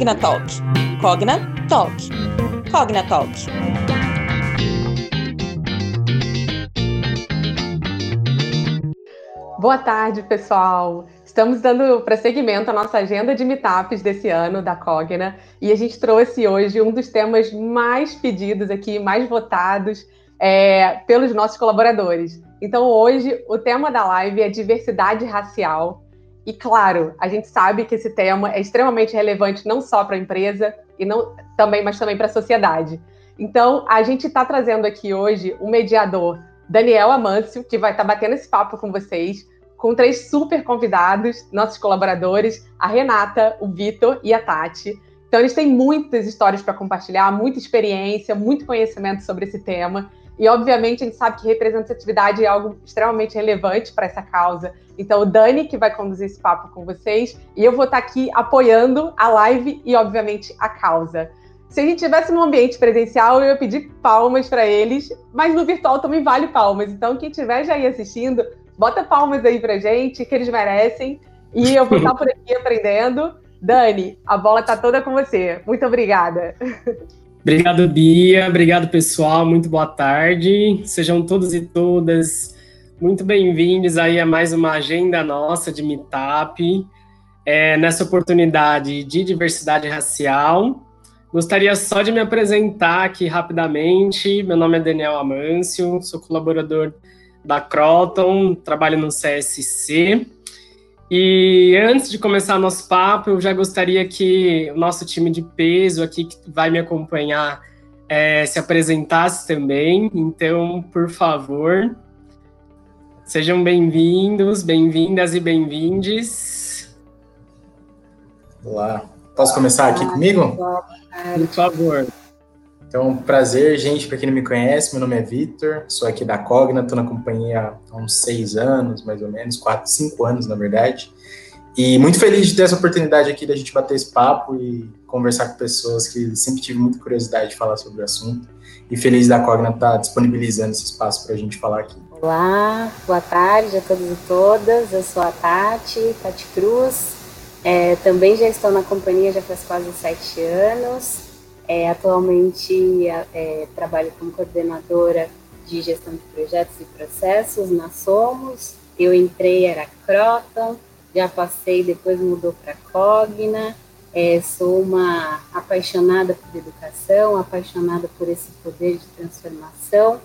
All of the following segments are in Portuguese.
Cognatalk. Cognatalk. Cognatalk. Boa tarde, pessoal. Estamos dando prosseguimento à nossa agenda de meetups desse ano da Cogna e a gente trouxe hoje um dos temas mais pedidos aqui, mais votados é, pelos nossos colaboradores. Então, hoje, o tema da live é diversidade racial. E, claro, a gente sabe que esse tema é extremamente relevante não só para a empresa, e não também, mas também para a sociedade. Então, a gente está trazendo aqui hoje o mediador Daniel Amâncio, que vai estar tá batendo esse papo com vocês, com três super convidados, nossos colaboradores, a Renata, o Vitor e a Tati. Então, eles têm muitas histórias para compartilhar, muita experiência, muito conhecimento sobre esse tema. E, obviamente, a gente sabe que representatividade é algo extremamente relevante para essa causa. Então, o Dani, que vai conduzir esse papo com vocês, e eu vou estar aqui apoiando a live e, obviamente, a causa. Se a gente tivesse num ambiente presencial, eu ia pedir palmas para eles, mas no virtual também vale palmas. Então, quem estiver já aí assistindo, bota palmas aí para gente, que eles merecem. E eu vou estar por aqui aprendendo. Dani, a bola está toda com você. Muito obrigada. Obrigado, Bia. Obrigado, pessoal. Muito boa tarde. Sejam todos e todas muito bem-vindos aí a mais uma agenda nossa de Meetup. É, nessa oportunidade de diversidade racial, gostaria só de me apresentar aqui rapidamente. Meu nome é Daniel Amâncio, sou colaborador da Croton, trabalho no CSC. E antes de começar nosso papo, eu já gostaria que o nosso time de peso aqui, que vai me acompanhar, é, se apresentasse também. Então, por favor, sejam bem-vindos, bem-vindas e bem-vindes. Olá, posso começar aqui comigo? Por favor. Então, prazer, gente, para quem não me conhece, meu nome é Vitor, sou aqui da Cogna, estou na companhia há uns seis anos, mais ou menos, quatro, cinco anos, na verdade. E muito feliz de ter essa oportunidade aqui da gente bater esse papo e conversar com pessoas que sempre tive muita curiosidade de falar sobre o assunto. E feliz da Cogna estar tá disponibilizando esse espaço para a gente falar aqui. Olá, boa tarde a todos e todas. Eu sou a Tati, Tati Cruz. É, também já estou na companhia já faz quase sete anos. É, atualmente é, trabalho como coordenadora de gestão de projetos e processos na Somos. Eu entrei, era Croton, já passei, depois mudou para Cogna. É, sou uma apaixonada por educação, apaixonada por esse poder de transformação.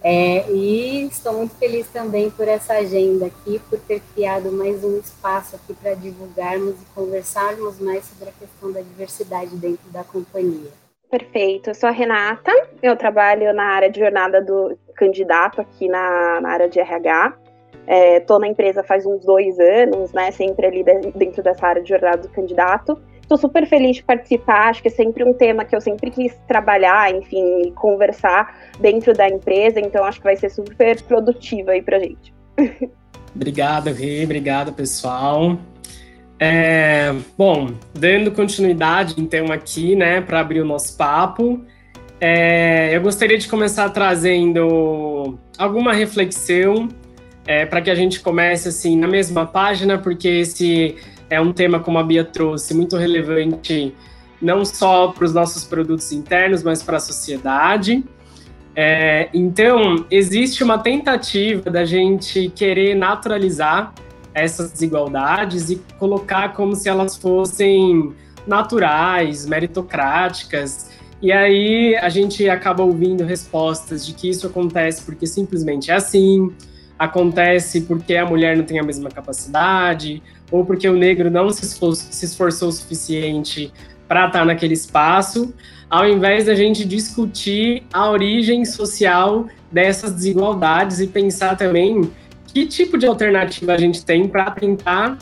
É, e estou muito feliz também por essa agenda aqui, por ter criado mais um espaço aqui para divulgarmos e conversarmos mais sobre a questão da diversidade dentro da companhia. Perfeito, eu sou a Renata, eu trabalho na área de jornada do candidato aqui na, na área de RH. Estou é, na empresa faz uns dois anos, né? Sempre ali dentro dessa área de jornada do candidato. Estou super feliz de participar, acho que é sempre um tema que eu sempre quis trabalhar, enfim, conversar dentro da empresa, então acho que vai ser super produtivo aí pra gente. Obrigado, Rê, obrigado, pessoal. É, bom, dando continuidade, então, aqui, né, para abrir o nosso papo, é, eu gostaria de começar trazendo alguma reflexão é, para que a gente comece, assim, na mesma página, porque esse é um tema, como a Bia trouxe, muito relevante, não só para os nossos produtos internos, mas para a sociedade. É, então, existe uma tentativa da gente querer naturalizar essas desigualdades e colocar como se elas fossem naturais, meritocráticas. E aí a gente acaba ouvindo respostas de que isso acontece porque simplesmente é assim, acontece porque a mulher não tem a mesma capacidade, ou porque o negro não se esforçou, se esforçou o suficiente para estar naquele espaço, ao invés da gente discutir a origem social dessas desigualdades e pensar também que tipo de alternativa a gente tem para tentar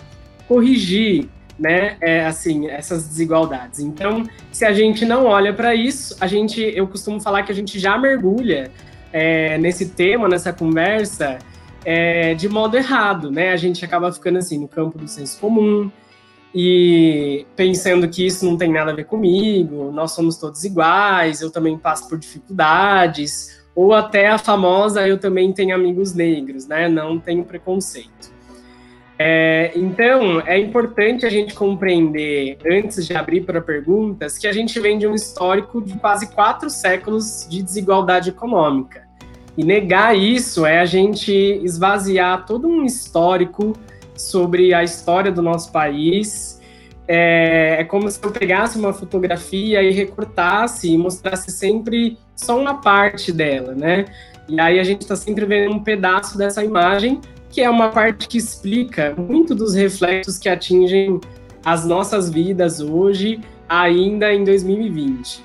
corrigir né, é, assim, essas desigualdades. Então, se a gente não olha para isso, a gente, eu costumo falar que a gente já mergulha é, nesse tema, nessa conversa, é, de modo errado, né? A gente acaba ficando assim no campo do senso comum e pensando que isso não tem nada a ver comigo, nós somos todos iguais, eu também passo por dificuldades, ou até a famosa eu também tenho amigos negros, né? Não tenho preconceito. É, então, é importante a gente compreender, antes de abrir para perguntas, que a gente vem de um histórico de quase quatro séculos de desigualdade econômica. E negar isso é a gente esvaziar todo um histórico sobre a história do nosso país. É, é como se eu pegasse uma fotografia e recortasse e mostrasse sempre só uma parte dela, né? E aí a gente está sempre vendo um pedaço dessa imagem, que é uma parte que explica muito dos reflexos que atingem as nossas vidas hoje, ainda em 2020.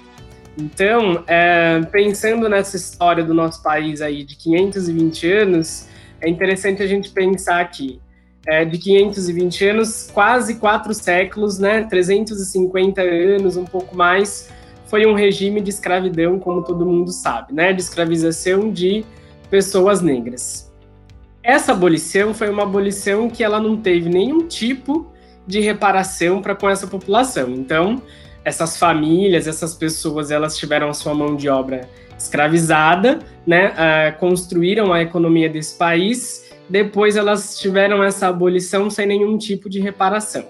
Então, é, pensando nessa história do nosso país aí de 520 anos, é interessante a gente pensar aqui. É, de 520 anos, quase quatro séculos, né, 350 anos, um pouco mais, foi um regime de escravidão, como todo mundo sabe, né, de escravização de pessoas negras. Essa abolição foi uma abolição que ela não teve nenhum tipo de reparação para com essa população. Então, essas famílias, essas pessoas, elas tiveram a sua mão de obra escravizada, né, uh, construíram a economia desse país, depois elas tiveram essa abolição sem nenhum tipo de reparação.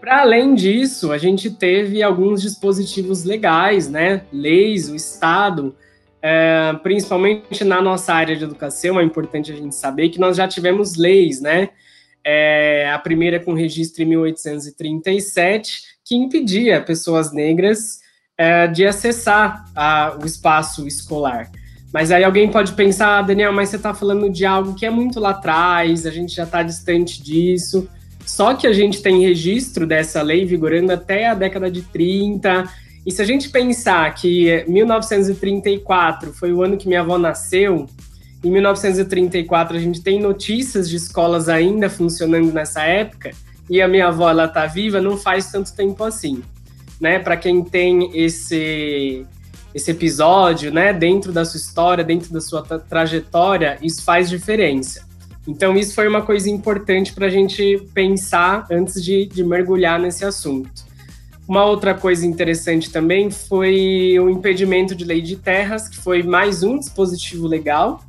Para além disso, a gente teve alguns dispositivos legais, né, leis, o Estado, uh, principalmente na nossa área de educação, é importante a gente saber que nós já tivemos leis, né, é, a primeira com registro em 1837, que impedia pessoas negras é, de acessar a, o espaço escolar. Mas aí alguém pode pensar, ah, Daniel, mas você está falando de algo que é muito lá atrás, a gente já está distante disso. Só que a gente tem registro dessa lei vigorando até a década de 30. E se a gente pensar que 1934 foi o ano que minha avó nasceu, em 1934 a gente tem notícias de escolas ainda funcionando nessa época, e a minha avó ela tá viva não faz tanto tempo assim, né? Para quem tem esse esse episódio, né, dentro da sua história, dentro da sua tra trajetória, isso faz diferença. Então isso foi uma coisa importante para a gente pensar antes de, de mergulhar nesse assunto. Uma outra coisa interessante também foi o impedimento de lei de terras, que foi mais um dispositivo legal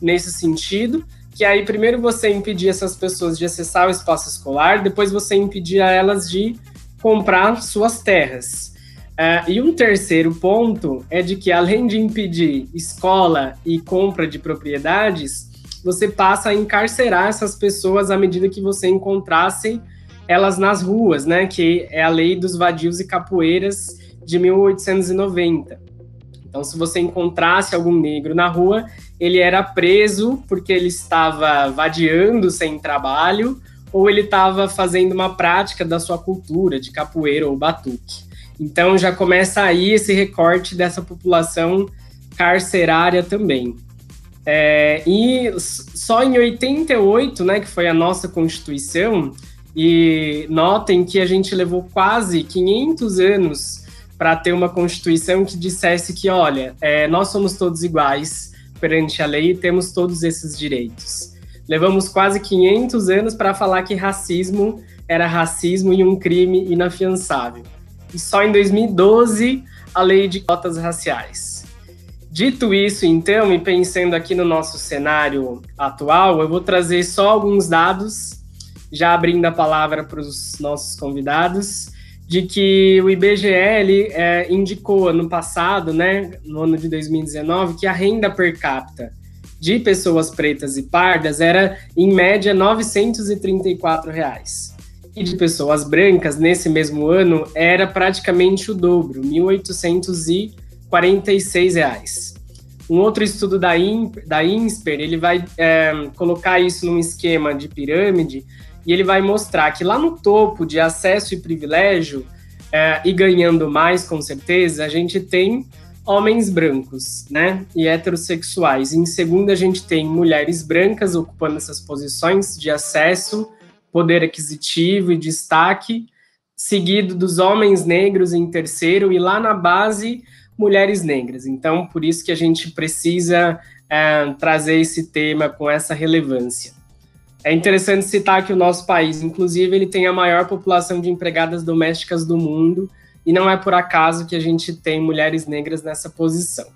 nesse sentido, que aí primeiro você impedia essas pessoas de acessar o espaço escolar, depois você impedia elas de comprar suas terras. Uh, e um terceiro ponto é de que, além de impedir escola e compra de propriedades, você passa a encarcerar essas pessoas à medida que você encontrasse elas nas ruas, né? Que é a lei dos vadios e capoeiras de 1890. Então, se você encontrasse algum negro na rua, ele era preso porque ele estava vadiando sem trabalho ou ele estava fazendo uma prática da sua cultura de capoeira ou batuque. Então já começa aí esse recorte dessa população carcerária também. É, e só em 88, né, que foi a nossa Constituição, e notem que a gente levou quase 500 anos para ter uma Constituição que dissesse que, olha, é, nós somos todos iguais, perante a lei e temos todos esses direitos. Levamos quase 500 anos para falar que racismo era racismo e um crime inafiançável. E só em 2012 a lei de cotas raciais. Dito isso, então, e pensando aqui no nosso cenário atual, eu vou trazer só alguns dados, já abrindo a palavra para os nossos convidados, de que o IBGE é, indicou ano passado, né, no ano de 2019, que a renda per capita de pessoas pretas e pardas era, em média, 934 reais. De pessoas brancas, nesse mesmo ano, era praticamente o dobro, 1.846 reais. Um outro estudo da, da INSPER, ele vai é, colocar isso num esquema de pirâmide, e ele vai mostrar que lá no topo de acesso e privilégio, é, e ganhando mais, com certeza, a gente tem homens brancos, né, e heterossexuais. Em segundo, a gente tem mulheres brancas ocupando essas posições de acesso, poder aquisitivo e destaque, seguido dos homens negros em terceiro, e lá na base, mulheres negras. Então, por isso que a gente precisa é, trazer esse tema com essa relevância. É interessante citar que o nosso país, inclusive, ele tem a maior população de empregadas domésticas do mundo, e não é por acaso que a gente tem mulheres negras nessa posição.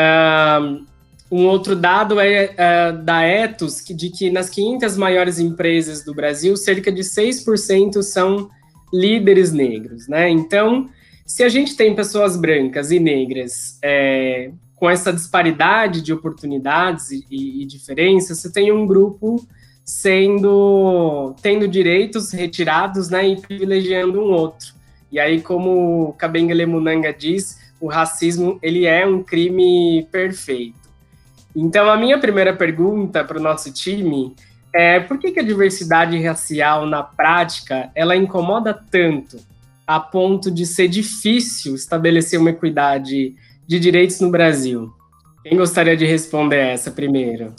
Um, um outro dado é, é da Etos, que, de que nas 500 maiores empresas do Brasil, cerca de 6% são líderes negros, né? Então, se a gente tem pessoas brancas e negras é, com essa disparidade de oportunidades e, e, e diferenças, você tem um grupo sendo tendo direitos retirados, né, e privilegiando um outro. E aí, como Kabengele Munanga diz, o racismo ele é um crime perfeito. Então, a minha primeira pergunta para o nosso time é por que, que a diversidade racial na prática ela incomoda tanto a ponto de ser difícil estabelecer uma equidade de direitos no Brasil? Quem gostaria de responder essa primeiro?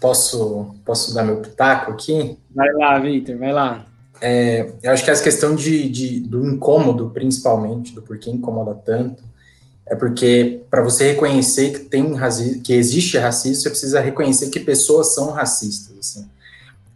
Posso, posso dar meu pitaco aqui? Vai lá, Victor, vai lá. É, eu acho que essa questão de, de, do incômodo, principalmente, do porquê incomoda tanto, é porque para você reconhecer que tem que existe racismo, você precisa reconhecer que pessoas são racistas, assim.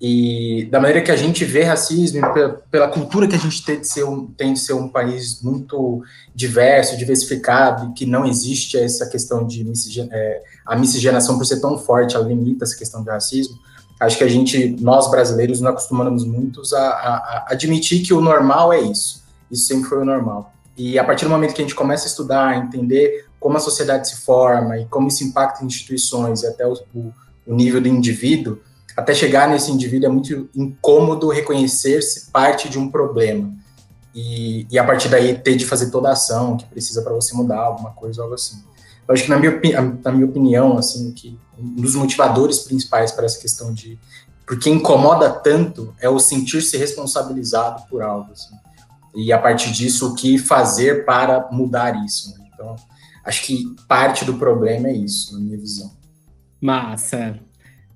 E da maneira que a gente vê racismo, pela, pela cultura que a gente tem de, ser um, tem de ser um país muito diverso, diversificado, que não existe essa questão de é, a miscigenação por ser tão forte, ela limita essa questão de racismo. Acho que a gente, nós brasileiros, não acostumamos muitos a, a, a admitir que o normal é isso. Isso sempre foi o normal. E a partir do momento que a gente começa a estudar, entender como a sociedade se forma e como isso impacta instituições e até o, o, nível do indivíduo, até chegar nesse indivíduo é muito incômodo reconhecer-se parte de um problema. E, e, a partir daí ter de fazer toda a ação que precisa para você mudar alguma coisa algo assim. Eu acho que na minha, na minha opinião, assim, que um dos motivadores principais para essa questão de porque incomoda tanto é o sentir-se responsabilizado por algo. Assim e a partir disso o que fazer para mudar isso. Né? Então, acho que parte do problema é isso, na minha visão. Massa.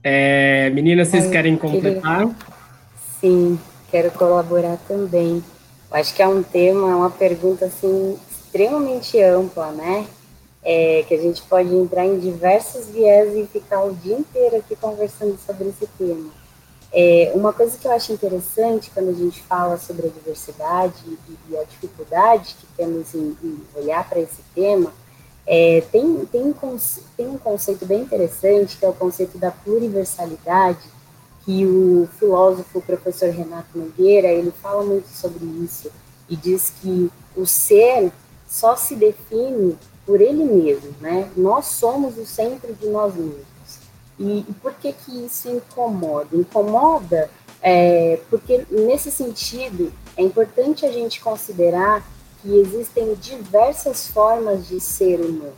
É, meninas, vocês querem completar? Sim, quero colaborar também. Eu acho que é um tema, uma pergunta assim extremamente ampla, né? É, que a gente pode entrar em diversos viés e ficar o dia inteiro aqui conversando sobre esse tema. É, uma coisa que eu acho interessante quando a gente fala sobre a diversidade e, e a dificuldade que temos em, em olhar para esse tema, é, tem, tem, um, tem um conceito bem interessante, que é o conceito da pluriversalidade, que o filósofo o professor Renato Nogueira, ele fala muito sobre isso, e diz que o ser só se define por ele mesmo, né? Nós somos o centro de nós mesmos. E, e por que que isso incomoda? Incomoda é, porque, nesse sentido, é importante a gente considerar que existem diversas formas de ser humano,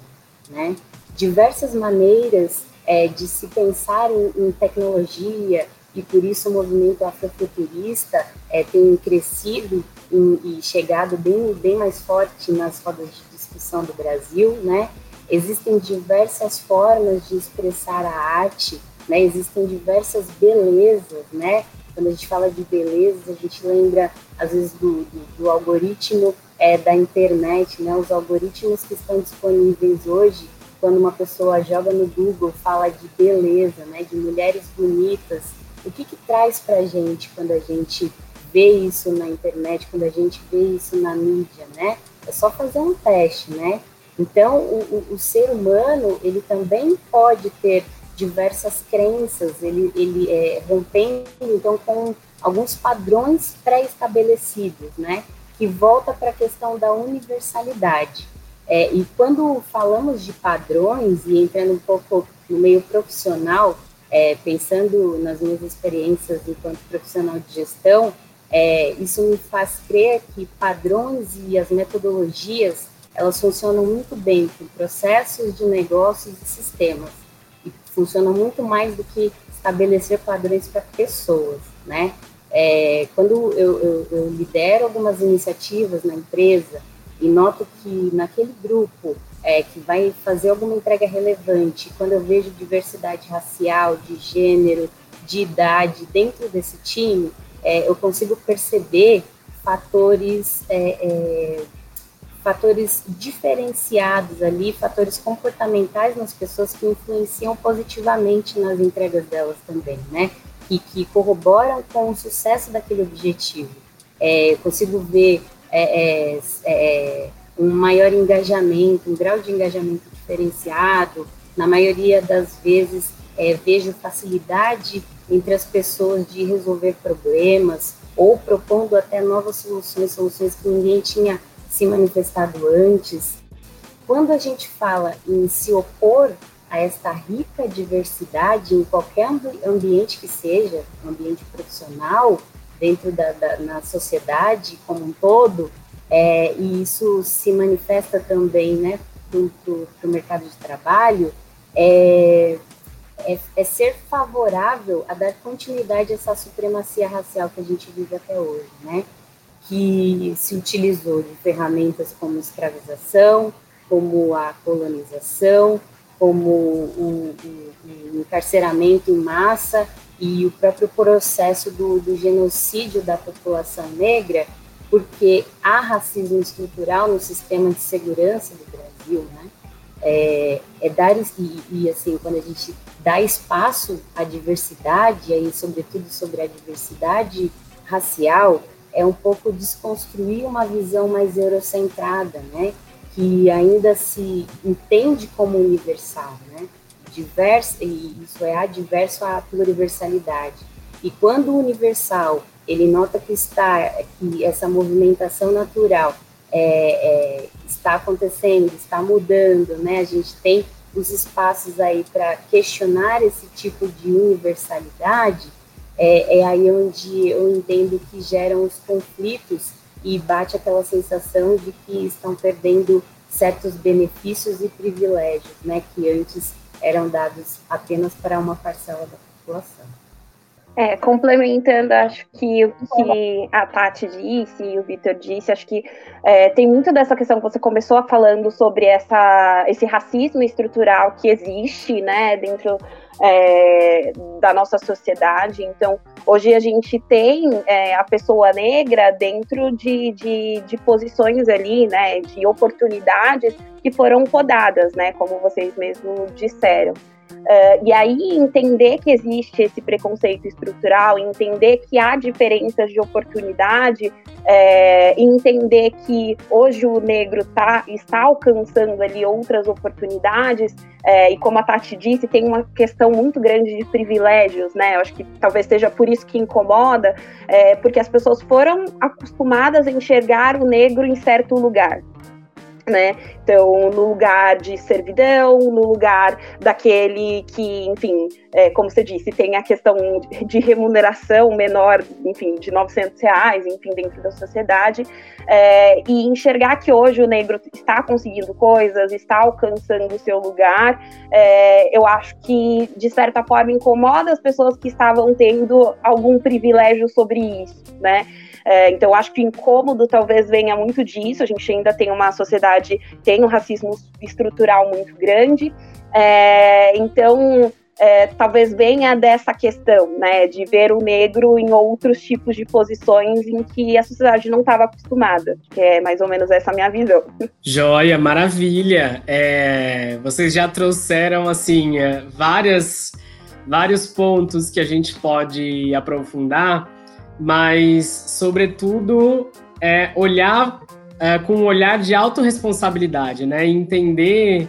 né? Diversas maneiras é, de se pensar em, em, tecnologia, e por isso o movimento afrofuturista é, tem crescido e chegado bem, bem mais forte nas rodas de discussão do Brasil, né? Existem diversas formas de expressar a arte, né? Existem diversas belezas, né? Quando a gente fala de beleza, a gente lembra às vezes do, do, do algoritmo é, da internet, né? Os algoritmos que estão disponíveis hoje, quando uma pessoa joga no Google, fala de beleza, né? De mulheres bonitas. O que que traz para a gente quando a gente vê isso na internet, quando a gente vê isso na mídia, né? É só fazer um teste, né? Então, o, o, ser humano, ele também pode ter diversas crenças, ele, ele é, rompendo, então, com alguns padrões pré-estabelecidos, né? Que volta para a questão da universalidade. É, e quando falamos de padrões, e entrando um pouco no meio profissional, é, pensando nas minhas experiências enquanto profissional de gestão, é, isso me faz crer que padrões e as metodologias elas funcionam muito bem com processos de negócios e sistemas. E funcionam muito mais do que estabelecer padrões para pessoas, né? É, quando eu, eu, eu, lidero algumas iniciativas na empresa e noto que naquele grupo é, que vai fazer alguma entrega relevante, quando eu vejo diversidade racial, de gênero, de idade dentro desse time, é, eu consigo perceber fatores é, é fatores diferenciados ali, fatores comportamentais nas pessoas que influenciam positivamente nas entregas delas também, né? E que corroboram com o sucesso daquele objetivo. É, eu consigo ver é, é, é um maior engajamento, um grau de engajamento diferenciado, na maioria das vezes é, vejo facilidade entre as pessoas de resolver problemas ou propondo até novas soluções, soluções que ninguém tinha se manifestado antes. Quando a gente fala em se opor a esta rica diversidade em qualquer ambiente que seja, ambiente profissional, dentro da, da na sociedade como um todo, é, e isso se manifesta também né, para o mercado de trabalho, é, é, é, ser favorável a dar continuidade a essa supremacia racial que a gente vive até hoje, né? Que se utilizou de ferramentas como escravização, como a colonização, como o, o, o encarceramento em massa e o próprio processo do, do genocídio da população negra, porque há racismo estrutural no sistema de segurança do Brasil, né? É, é dar e, e, assim quando a gente dá espaço à diversidade, aí sobretudo sobre a diversidade racial, é um pouco desconstruir uma visão mais eurocentrada, né? Que ainda se entende como universal, né? Diverso, e isso é adverso à pluriversalidade. E quando o universal ele nota que está que essa movimentação natural é, é, está acontecendo, está mudando, né? A gente tem os espaços aí para questionar esse tipo de universalidade, é, é, aí onde eu entendo que geram os conflitos e bate aquela sensação de que estão perdendo certos benefícios e privilégios, né, que antes eram dados apenas para uma parcela da população. É, complementando, acho que o que a Tati disse e o Vitor disse, acho que é, tem muito dessa questão que você começou falando sobre essa, esse racismo estrutural que existe, né, dentro é, da nossa sociedade. Então, hoje a gente tem é, a pessoa negra dentro de, de, de, posições ali, né, de oportunidades que foram podadas, né, como vocês mesmos disseram. Uh, e aí entender que existe esse preconceito estrutural, entender que há diferenças de oportunidade, é, entender que hoje o negro tá, está alcançando ali outras oportunidades, é, e como a Tati disse, tem uma questão muito grande de privilégios, né? Eu acho que talvez seja por isso que incomoda, é, porque as pessoas foram acostumadas a enxergar o negro em certo lugar né? Então, no lugar de servidão, no lugar daquele que, enfim, é, como você disse, tem a questão de remuneração menor, enfim, de 900 reais, enfim, dentro da sociedade, é, e enxergar que hoje o negro está conseguindo coisas, está alcançando o seu lugar, é, eu acho que, de certa forma, incomoda as pessoas que estavam tendo algum privilégio sobre isso, né? É, então, acho que o incômodo talvez venha muito disso. A gente ainda tem uma sociedade, tem um racismo estrutural muito grande. É, então, é, talvez venha dessa questão, né, de ver o negro em outros tipos de posições em que a sociedade não estava acostumada, que é mais ou menos essa minha visão. Joia, maravilha. É, vocês já trouxeram assim é, várias, vários pontos que a gente pode aprofundar mas, sobretudo, é, olhar é, com um olhar de autorresponsabilidade, né? Entender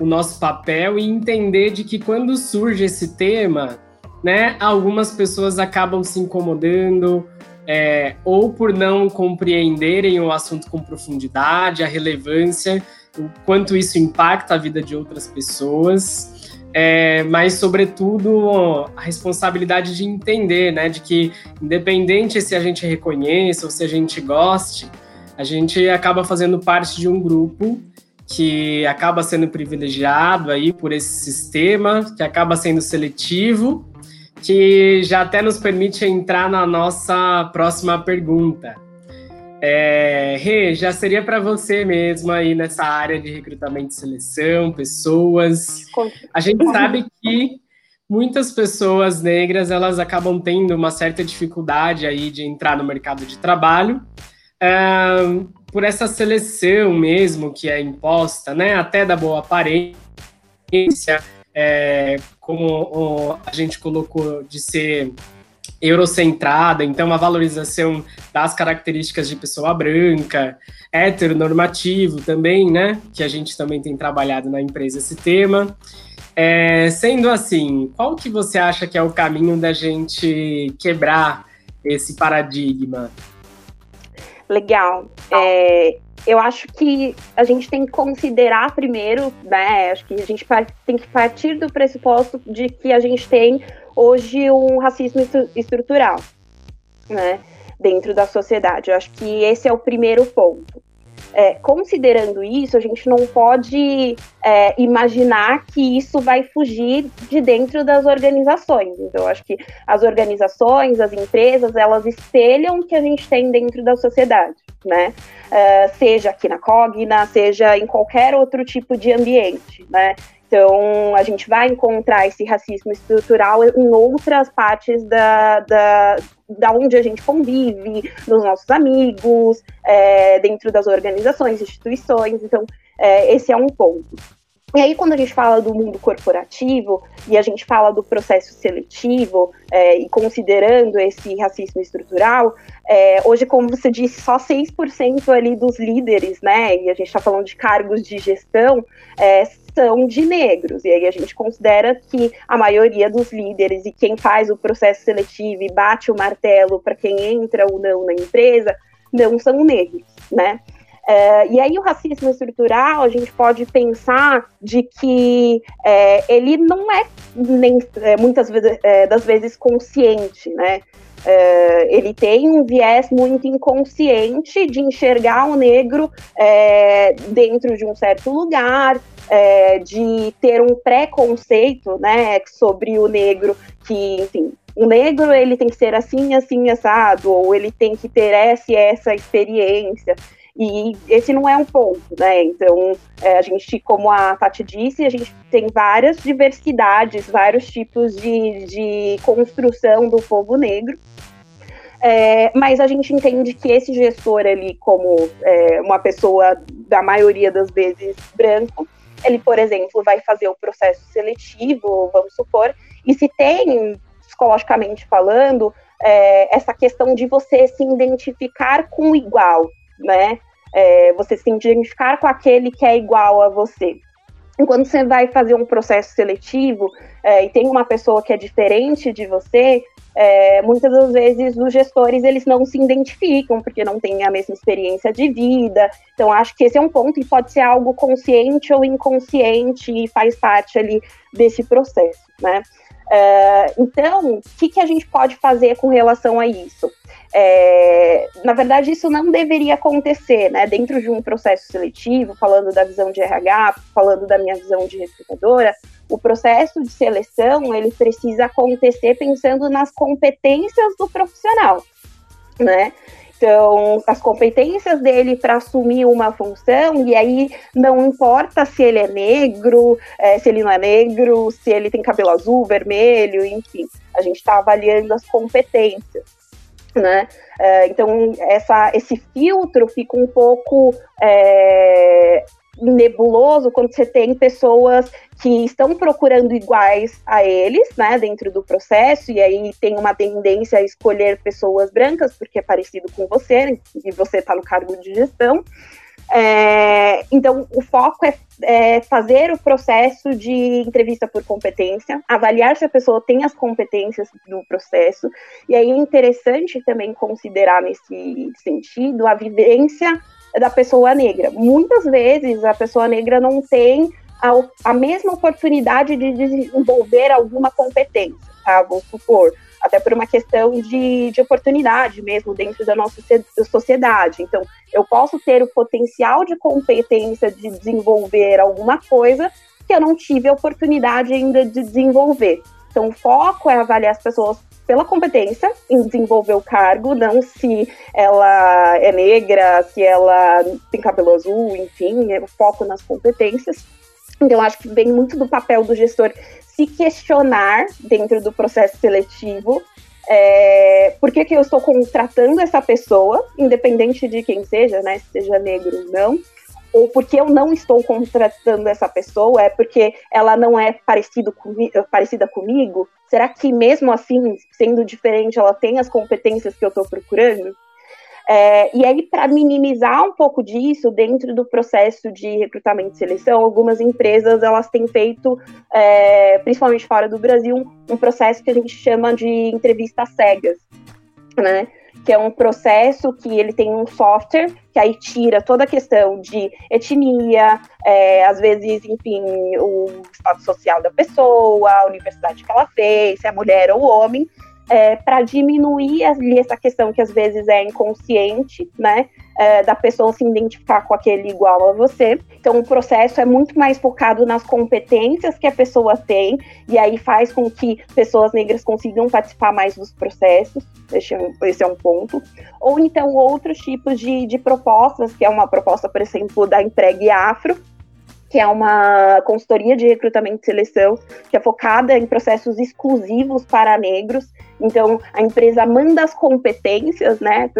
o nosso papel e entender de que quando surge esse tema, né, algumas pessoas acabam se incomodando é, ou por não compreenderem o assunto com profundidade, a relevância, o quanto isso impacta a vida de outras pessoas é, mas sobretudo a responsabilidade de entender, né, de que independente se a gente reconheça ou se a gente goste, a gente acaba fazendo parte de um grupo que acaba sendo privilegiado aí por esse sistema, que acaba sendo seletivo, que já até nos permite entrar na nossa próxima pergunta. É, Rê, já seria para você mesmo aí nessa área de recrutamento e seleção, pessoas. A gente sabe que muitas pessoas negras elas acabam tendo uma certa dificuldade aí de entrar no mercado de trabalho é, por essa seleção mesmo que é imposta, né? Até da boa aparência, é, como a gente colocou de ser eurocentrada, então a valorização das características de pessoa branca, heteronormativo também, né? Que a gente também tem trabalhado na empresa esse tema. É, sendo assim, qual que você acha que é o caminho da gente quebrar esse paradigma? Legal. É, eu acho que a gente tem que considerar primeiro, né? Acho que a gente tem que partir do pressuposto de que a gente tem hoje um racismo estrutural, né? Dentro da sociedade. Eu acho que esse é o primeiro ponto. É, considerando isso, a gente não pode é, imaginar que isso vai fugir de dentro das organizações. Então, eu acho que as organizações, as empresas, elas espelham o que a gente tem dentro da sociedade, né? Uh, seja aqui na Cogna, seja em qualquer outro tipo de ambiente, né? Então, a gente vai encontrar esse racismo estrutural em outras partes da, da, da onde a gente convive, nos nossos amigos, é, dentro das organizações, instituições. Então, é, esse é um ponto. E aí, quando a gente fala do mundo corporativo e a gente fala do processo seletivo, é, e considerando esse racismo estrutural, é, hoje, como você disse, só 6% ali dos líderes, né, e a gente está falando de cargos de gestão, é, são de negros. E aí a gente considera que a maioria dos líderes e quem faz o processo seletivo e bate o martelo para quem entra ou não na empresa não são negros, né? É, e aí o racismo estrutural a gente pode pensar de que é, ele não é nem é, muitas vezes, é, das vezes consciente, né? É, ele tem um viés muito inconsciente de enxergar o negro é, dentro de um certo lugar, é, de ter um preconceito né, sobre o negro, que, enfim, o negro ele tem que ser assim, assim, assado, ou ele tem que ter essa e essa experiência. E esse não é um ponto, né? Então, é, a gente, como a Tati disse, a gente tem várias diversidades, vários tipos de, de construção do povo negro. É, mas a gente entende que esse gestor ali, como é, uma pessoa da maioria das vezes branco, ele, por exemplo, vai fazer o processo seletivo, vamos supor, e se tem, psicologicamente falando, é, essa questão de você se identificar com o igual, né? É, você se identificar com aquele que é igual a você. Quando você vai fazer um processo seletivo é, e tem uma pessoa que é diferente de você, é, muitas das vezes os gestores eles não se identificam porque não têm a mesma experiência de vida. Então acho que esse é um ponto e pode ser algo consciente ou inconsciente e faz parte ali desse processo, né? É, então, o que, que a gente pode fazer com relação a isso? É, na verdade, isso não deveria acontecer, né? Dentro de um processo seletivo, falando da visão de RH, falando da minha visão de recrutadora, o processo de seleção ele precisa acontecer pensando nas competências do profissional, né? Então, as competências dele para assumir uma função, e aí não importa se ele é negro, é, se ele não é negro, se ele tem cabelo azul, vermelho, enfim, a gente está avaliando as competências. Né? É, então, essa, esse filtro fica um pouco é, nebuloso quando você tem pessoas que estão procurando iguais a eles, né, dentro do processo, e aí tem uma tendência a escolher pessoas brancas porque é parecido com você, e você está no cargo de gestão. É, então, o foco é, é, fazer o processo de entrevista por competência, avaliar se a pessoa tem as competências do processo, e aí é interessante também considerar nesse sentido a vivência da pessoa negra. Muitas vezes a pessoa negra não tem a, a mesma oportunidade de desenvolver alguma competência, tá? Vou supor, até por uma questão de, de oportunidade mesmo dentro da nossa sociedade. Então, eu posso ter o potencial de competência de desenvolver alguma coisa que eu não tive a oportunidade ainda de desenvolver. Então, o foco é avaliar as pessoas pela competência em desenvolver o cargo, não se ela é negra, se ela tem cabelo azul, enfim, é o foco nas competências. Então, acho que vem muito do papel do gestor se questionar dentro do processo seletivo é, por que, que eu estou contratando essa pessoa, independente de quem seja, né, se seja negro ou não, ou porque eu não estou contratando essa pessoa, é porque ela não é parecido comi parecida comigo? Será que mesmo assim, sendo diferente, ela tem as competências que eu estou procurando? É, e aí, para minimizar um pouco disso, dentro do processo de recrutamento e seleção, algumas empresas elas têm feito, é, principalmente fora do Brasil, um, processo que a gente chama de entrevista cegas, né? Que é um processo que ele tem um software que aí tira toda a questão de etnia, é, às vezes, enfim, o estado social da pessoa, a universidade que ela fez, se é mulher ou homem, é, para diminuir essa questão que às vezes é inconsciente, né? É, da pessoa se identificar com aquele igual a você. Então, o processo é muito mais focado nas competências que a pessoa tem, e aí faz com que pessoas negras consigam participar mais dos processos. Esse é um, esse é um ponto. Ou então, outros tipos de, de propostas, que é uma proposta, por exemplo, da Empregue Afro, que é uma consultoria de recrutamento e seleção, que é focada em processos exclusivos para negros. Então, a empresa manda as competências né,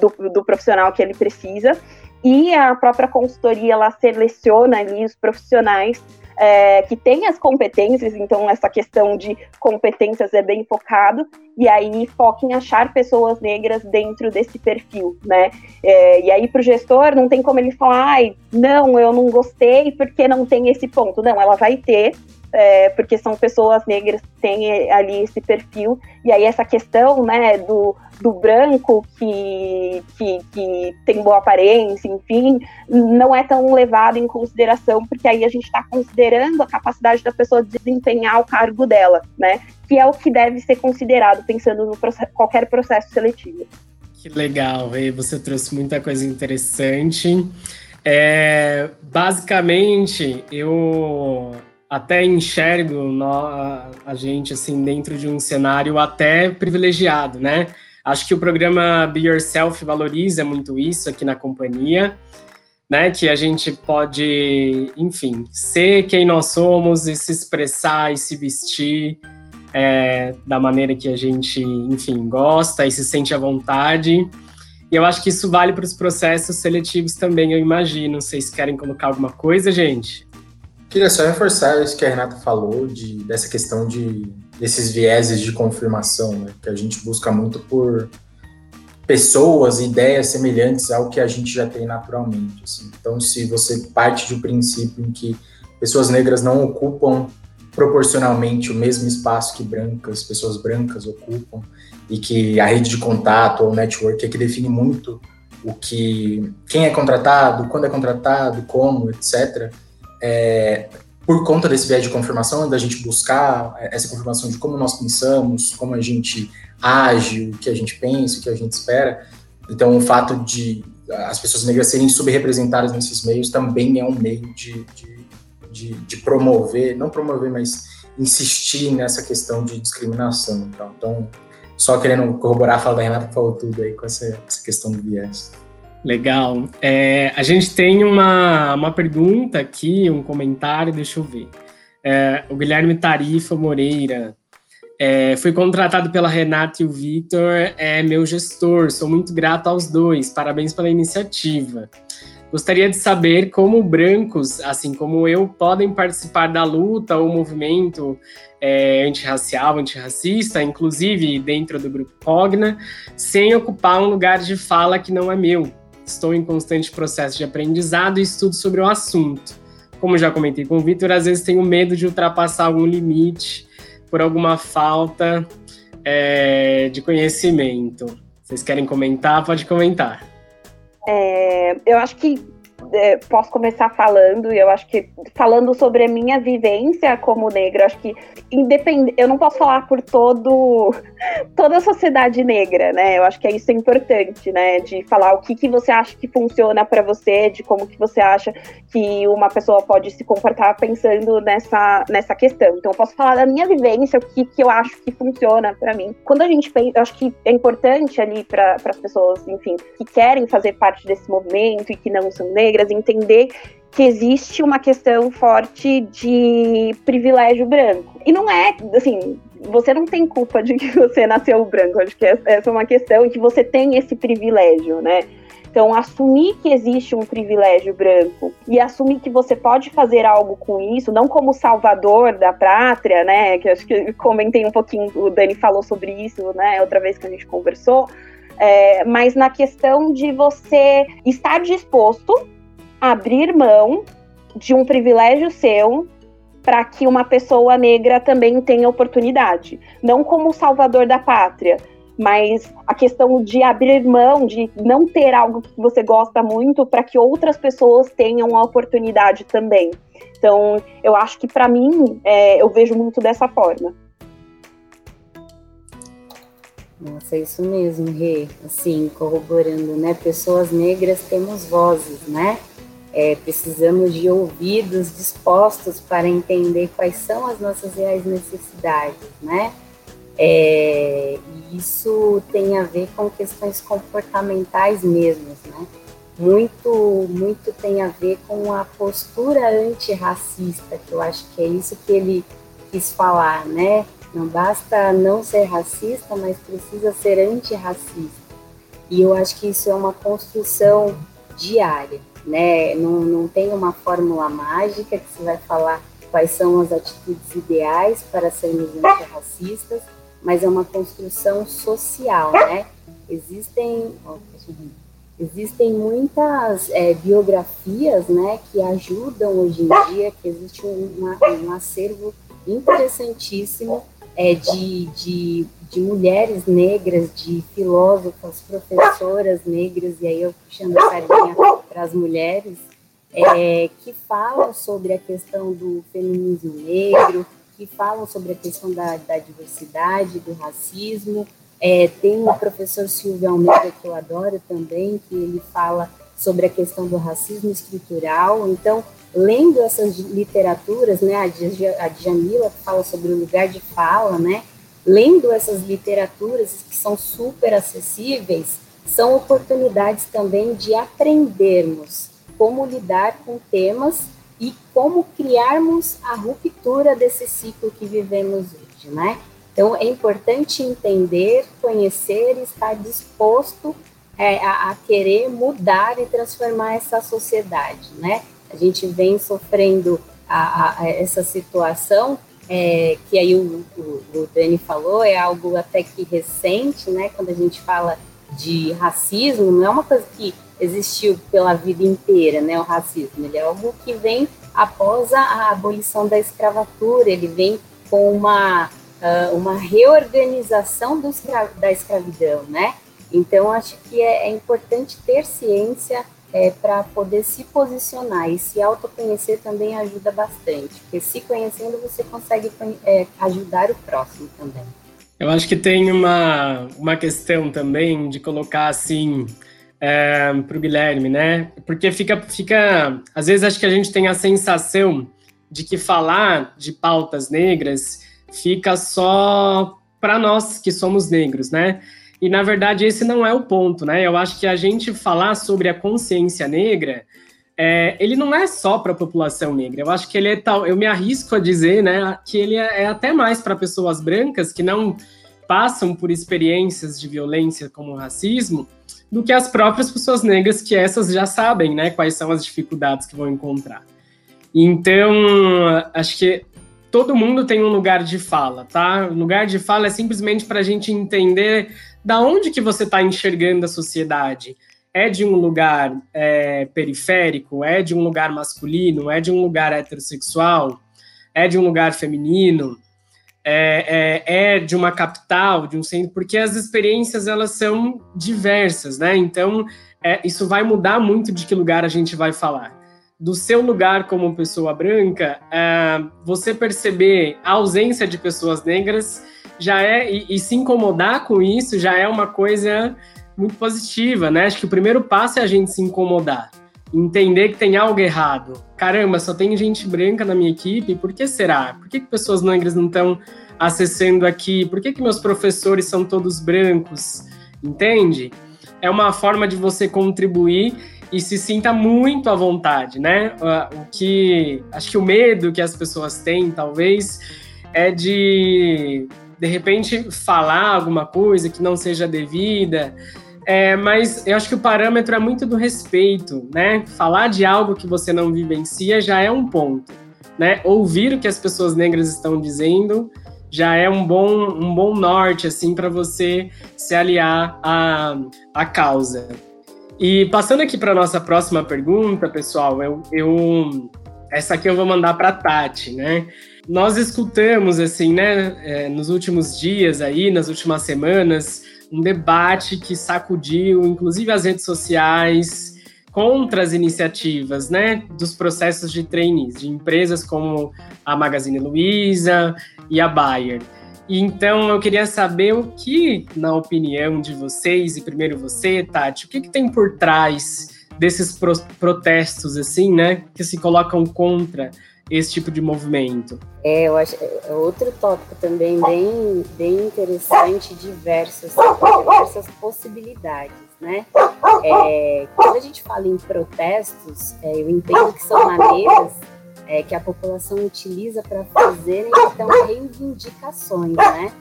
do, do profissional que ele precisa, e a própria consultoria ela seleciona ali os profissionais é, que tem as competências, então essa questão de competências é bem focado, e aí foca em achar pessoas negras dentro desse perfil, né? É, e aí para o gestor não tem como ele falar, ai, não, eu não gostei porque não tem esse ponto. Não, ela vai ter, é, porque são pessoas negras que têm ali esse perfil, e aí essa questão, né, do, do branco que, que, que tem boa aparência, enfim, não é tão levado em consideração, porque aí a gente está considerando a capacidade da pessoa de desempenhar o cargo dela, né, que é o que deve ser considerado pensando no processo, qualquer processo seletivo. Que legal, Rei, você trouxe muita coisa interessante. É, basicamente, eu até enxergo a gente assim dentro de um cenário até privilegiado, né? Acho que o programa Be Yourself valoriza muito isso aqui na companhia, né? Que a gente pode, enfim, ser quem nós somos e se expressar e se vestir é, da maneira que a gente, enfim, gosta e se sente à vontade. E eu acho que isso vale para os processos seletivos também, eu imagino. Vocês querem colocar alguma coisa, gente? Queria só reforçar isso que a Renata falou, de, dessa questão de desses vieses de confirmação, né, que a gente busca muito por pessoas, ideias semelhantes ao que a gente já tem naturalmente. Assim. Então, se você parte de um princípio em que pessoas negras não ocupam proporcionalmente o mesmo espaço que brancas, pessoas brancas ocupam, e que a rede de contato ou network é que define muito o que quem é contratado, quando é contratado, como, etc é, por conta desse viés de confirmação, da gente buscar essa confirmação de como nós pensamos, como a gente age, o que a gente pensa, o que a gente espera. Então, o fato de as pessoas negras serem subrepresentadas nesses meios também é um meio de, de, de, de promover, não promover, mas insistir nessa questão de discriminação. Então, então só querendo corroborar a fala da Renata, que falou tudo aí com essa, essa questão do viés. Legal. É, a gente tem uma, uma pergunta aqui, um comentário, deixa eu ver. É, o Guilherme Tarifa Moreira. É, fui contratado pela Renata e o Victor, é meu gestor, sou muito grato aos dois, parabéns pela iniciativa. Gostaria de saber como brancos, assim como eu, podem participar da luta ou movimento é, antirracial, antirracista, inclusive dentro do grupo Cogna, sem ocupar um lugar de fala que não é meu. Estou em constante processo de aprendizado e estudo sobre o assunto. Como já comentei com o Vitor, às vezes tenho medo de ultrapassar algum limite por alguma falta é, de conhecimento. Vocês querem comentar? Pode comentar. É, eu acho que é, posso começar falando, e eu acho que falando sobre a minha vivência como negra, acho que independente, eu não posso falar por todo toda a sociedade negra, né? Eu acho que é isso é importante, né? De falar o que, que você acha que funciona para você, de como que você acha que uma pessoa pode se comportar pensando nessa, nessa questão. Então, eu posso falar da minha vivência, o que, que eu acho que funciona para mim. Quando a gente pensa, eu acho que é importante ali para as pessoas, enfim, que querem fazer parte desse movimento e que não são negras, entender que existe uma questão forte de privilégio branco. E não é, assim, você não tem culpa de que você nasceu branco. Acho que essa é uma questão que você tem esse privilégio, né? Então, assumir que existe um privilégio branco e assumir que você pode fazer algo com isso, não como salvador da pátria, né? Que acho que comentei um pouquinho, o Dani falou sobre isso, né? Outra vez que a gente conversou, é, mas na questão de você estar disposto abrir mão de um privilégio seu para que uma pessoa negra também tenha oportunidade. Não como salvador da pátria, mas a questão de abrir mão, de não ter algo que você gosta muito para que outras pessoas tenham a oportunidade também. Então, eu acho que para mim, é, eu vejo muito dessa forma. Nossa, é isso mesmo, Rê. Assim, corroborando, né? Pessoas negras temos vozes, né? É, precisamos de ouvidos dispostos para entender quais são as nossas reais necessidades, né? É, isso tem a ver com questões comportamentais mesmo, né? Muito, muito tem a ver com a postura antirracista, que eu acho que é isso que ele quis falar, né? Não basta não ser racista, mas precisa ser antirracista. E eu acho que isso é uma construção diária, né? Não, não tem uma fórmula mágica que você vai falar quais são as atitudes ideais para sermos antirracistas, mas é uma construção social, né? Existem, existem muitas é, biografias, né, que ajudam hoje em dia, que existe um, um acervo interessantíssimo é, de, de, de mulheres negras, de filósofas, professoras negras, e aí eu puxando a sardinha para as mulheres, é, que falam sobre a questão do feminismo negro, que falam sobre a questão da, da diversidade, do racismo. É, tem o professor Silvio Almeida, que eu adoro também, que ele fala sobre a questão do racismo estrutural. Então, lendo essas literaturas, né, a Djamila fala sobre o lugar de fala, né, lendo essas literaturas que são super acessíveis, são oportunidades também de aprendermos como lidar com temas e como criarmos a ruptura desse ciclo que vivemos hoje, né? Então, é importante entender, conhecer e estar disposto é, a, a, querer mudar e transformar essa sociedade, né? A gente vem sofrendo a, a, essa situação, é, que aí o, o, o Dani falou, é algo até que recente, né? Quando a gente fala de racismo, não é uma coisa que existiu pela vida inteira, né, o racismo. Ele é algo que vem após a, abolição da escravatura, ele vem com uma, uh, uma reorganização do escra da escravidão, né? Então, acho que é, é importante ter ciência é, para poder se posicionar e se autoconhecer também ajuda bastante, porque se conhecendo você consegue é, ajudar o próximo também. Eu acho que tem uma, uma questão também de colocar assim é, para o Guilherme, né? Porque fica, fica. Às vezes acho que a gente tem a sensação de que falar de pautas negras fica só para nós que somos negros, né? E na verdade esse não é o ponto, né? Eu acho que a gente falar sobre a consciência negra, é, ele não é só para a população negra. Eu acho que ele é tal. Eu me arrisco a dizer, né, que ele é, é até mais para pessoas brancas que não passam por experiências de violência como o racismo do que as próprias pessoas negras, que essas já sabem, né, quais são as dificuldades que vão encontrar. Então, acho que todo mundo tem um lugar de fala, tá? O lugar de fala é simplesmente para a gente entender da onde que você está enxergando a sociedade. É de um lugar é, periférico? É de um lugar masculino? É de um lugar heterossexual? É de um lugar feminino? é, é, é, de uma capital, de um centro, porque as experiências elas são diversas, né? Então é, isso vai mudar muito de que lugar a gente vai falar. Do seu lugar como pessoa branca, é, você perceber a ausência de pessoas negras já é e, e se incomodar com isso já é uma coisa muito positiva, né? Acho que o primeiro passo é a gente se incomodar entender que tem algo errado. Caramba, só tem gente branca na minha equipe, por que será? Por que, que pessoas negras não estão acessando aqui? Por que, que meus professores são todos brancos? Entende? É uma forma de você contribuir e se sinta muito à vontade, né? O que acho que o medo que as pessoas têm, talvez, é de de repente falar alguma coisa que não seja devida, é, mas eu acho que o parâmetro é muito do respeito, né? Falar de algo que você não vivencia já é um ponto, né? Ouvir o que as pessoas negras estão dizendo já é um bom, um bom norte assim para você se aliar à, à causa. E passando aqui para nossa próxima pergunta, pessoal, eu, eu essa aqui eu vou mandar para Tati, né? Nós escutamos assim, né, é, nos últimos dias aí, nas últimas semanas, um debate que sacudiu, inclusive as redes sociais, contra as iniciativas, né, dos processos de trainees, de empresas como a Magazine Luiza e a Bayer. Então, eu queria saber o que, na opinião de vocês, e primeiro você, Tati, o que, que tem por trás desses pro protestos, assim, né, que se colocam contra esse tipo de movimento? É, eu acho é outro tópico também bem, bem interessante, diversos, diversas possibilidades, né? É, quando a gente fala em protestos, é, eu entendo que são maneiras é, que a população utiliza para fazerem então reivindicações, né?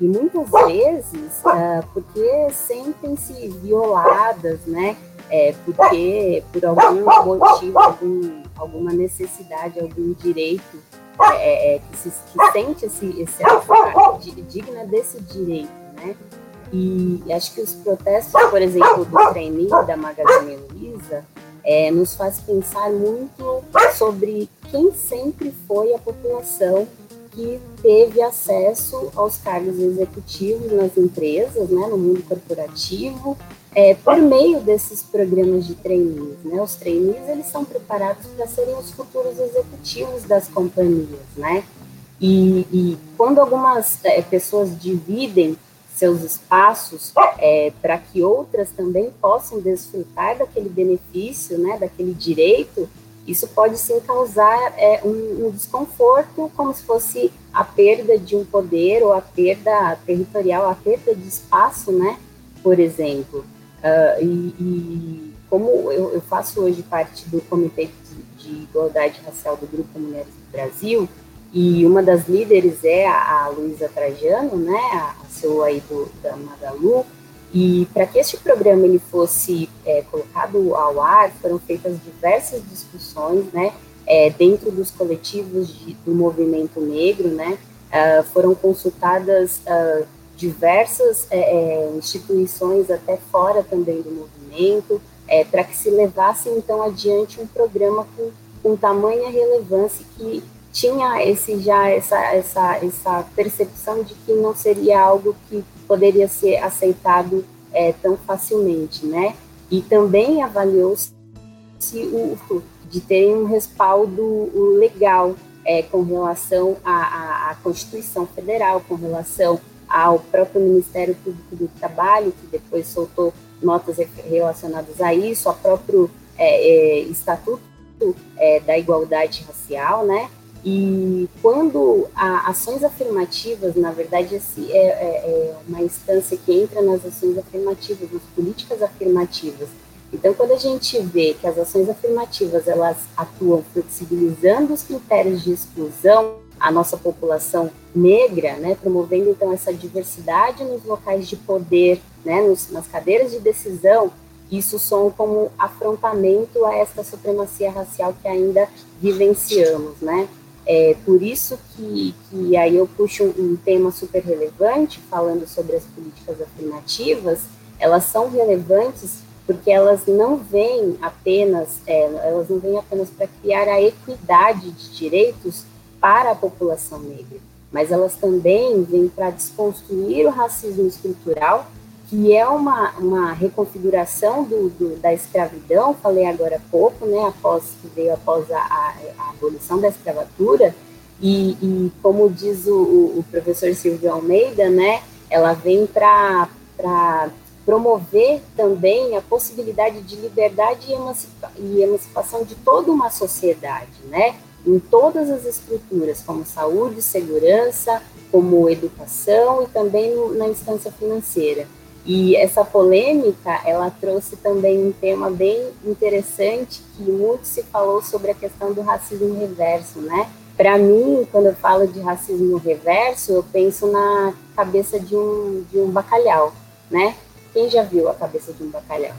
E muitas vezes, uh, porque sentem-se violadas, né? É, porque por algum motivo, algum, alguma necessidade, algum direito é, é, é que, se, que sente esse, esse digna desse direito, né? E, acho que os protestos, por exemplo, do trainee da Magazine Luiza, é, nos faz pensar muito sobre quem sempre foi a população que teve acesso aos cargos executivos nas empresas, né, no mundo corporativo, é, por meio desses programas de trainees. Né? Os trainees eles são preparados para serem os futuros executivos das companhias, né? E, e quando algumas é, pessoas dividem seus espaços é, para que outras também possam desfrutar daquele benefício, né, daquele direito, isso pode sim causar é, um, um, desconforto, como se fosse a perda de um poder ou a perda territorial, a perda de espaço, né, por exemplo. Uh, e, e, como eu, eu, faço hoje parte do Comitê de, de Igualdade Racial do Grupo Mulheres do Brasil, e uma das líderes é a, a Luísa Trajano, né, a, a CEO aí do, da Magalu, e para que este programa ele fosse é, colocado ao ar, foram feitas diversas discussões, né, é, dentro dos coletivos de, do movimento negro, né, uh, foram consultadas uh, diversas é, é, instituições até fora também do movimento, é, para que se levasse então adiante um programa com, com tamanha relevância que tinha esse já essa, essa, essa percepção de que não seria algo que poderia ser aceitado é, tão facilmente, né? E também avaliou-se o de ter um respaldo legal é, com relação à, à, Constituição Federal, com relação ao próprio Ministério Público do Trabalho, que depois soltou notas relacionadas a isso, ao próprio é, é, Estatuto é, da Igualdade Racial, né? E quando há ações afirmativas, na verdade, esse é, é, é, uma instância que entra nas ações afirmativas, nas políticas afirmativas. Então, quando a gente vê que as ações afirmativas elas atuam flexibilizando os critérios de exclusão à nossa população negra, né, promovendo então essa diversidade nos locais de poder, né, nos, nas cadeiras de decisão, isso são como afrontamento a esta supremacia racial que ainda vivenciamos, né? É por isso que, que aí eu puxo um, um tema super relevante, falando sobre as políticas afirmativas, elas são relevantes porque elas não vêm apenas, é, elas não vêm apenas para criar a equidade de direitos para a população negra, mas elas também vêm para desconstruir o racismo estrutural que é uma, uma reconfiguração do, do, da escravidão, falei agora há pouco, né, após que veio após a, a, a abolição da escravatura, e, e como diz o, o, professor Silvio Almeida, né, ela vem para promover também a possibilidade de liberdade e, e emancipação de toda uma sociedade, né, em todas as estruturas, como saúde, segurança, como educação e também na instância financeira. E essa polêmica, ela trouxe também um tema bem interessante que muito se falou sobre a questão do racismo reverso, né? Para mim, quando eu falo de racismo reverso, eu penso na cabeça de um, de um bacalhau, né? Quem já viu a cabeça de um bacalhau?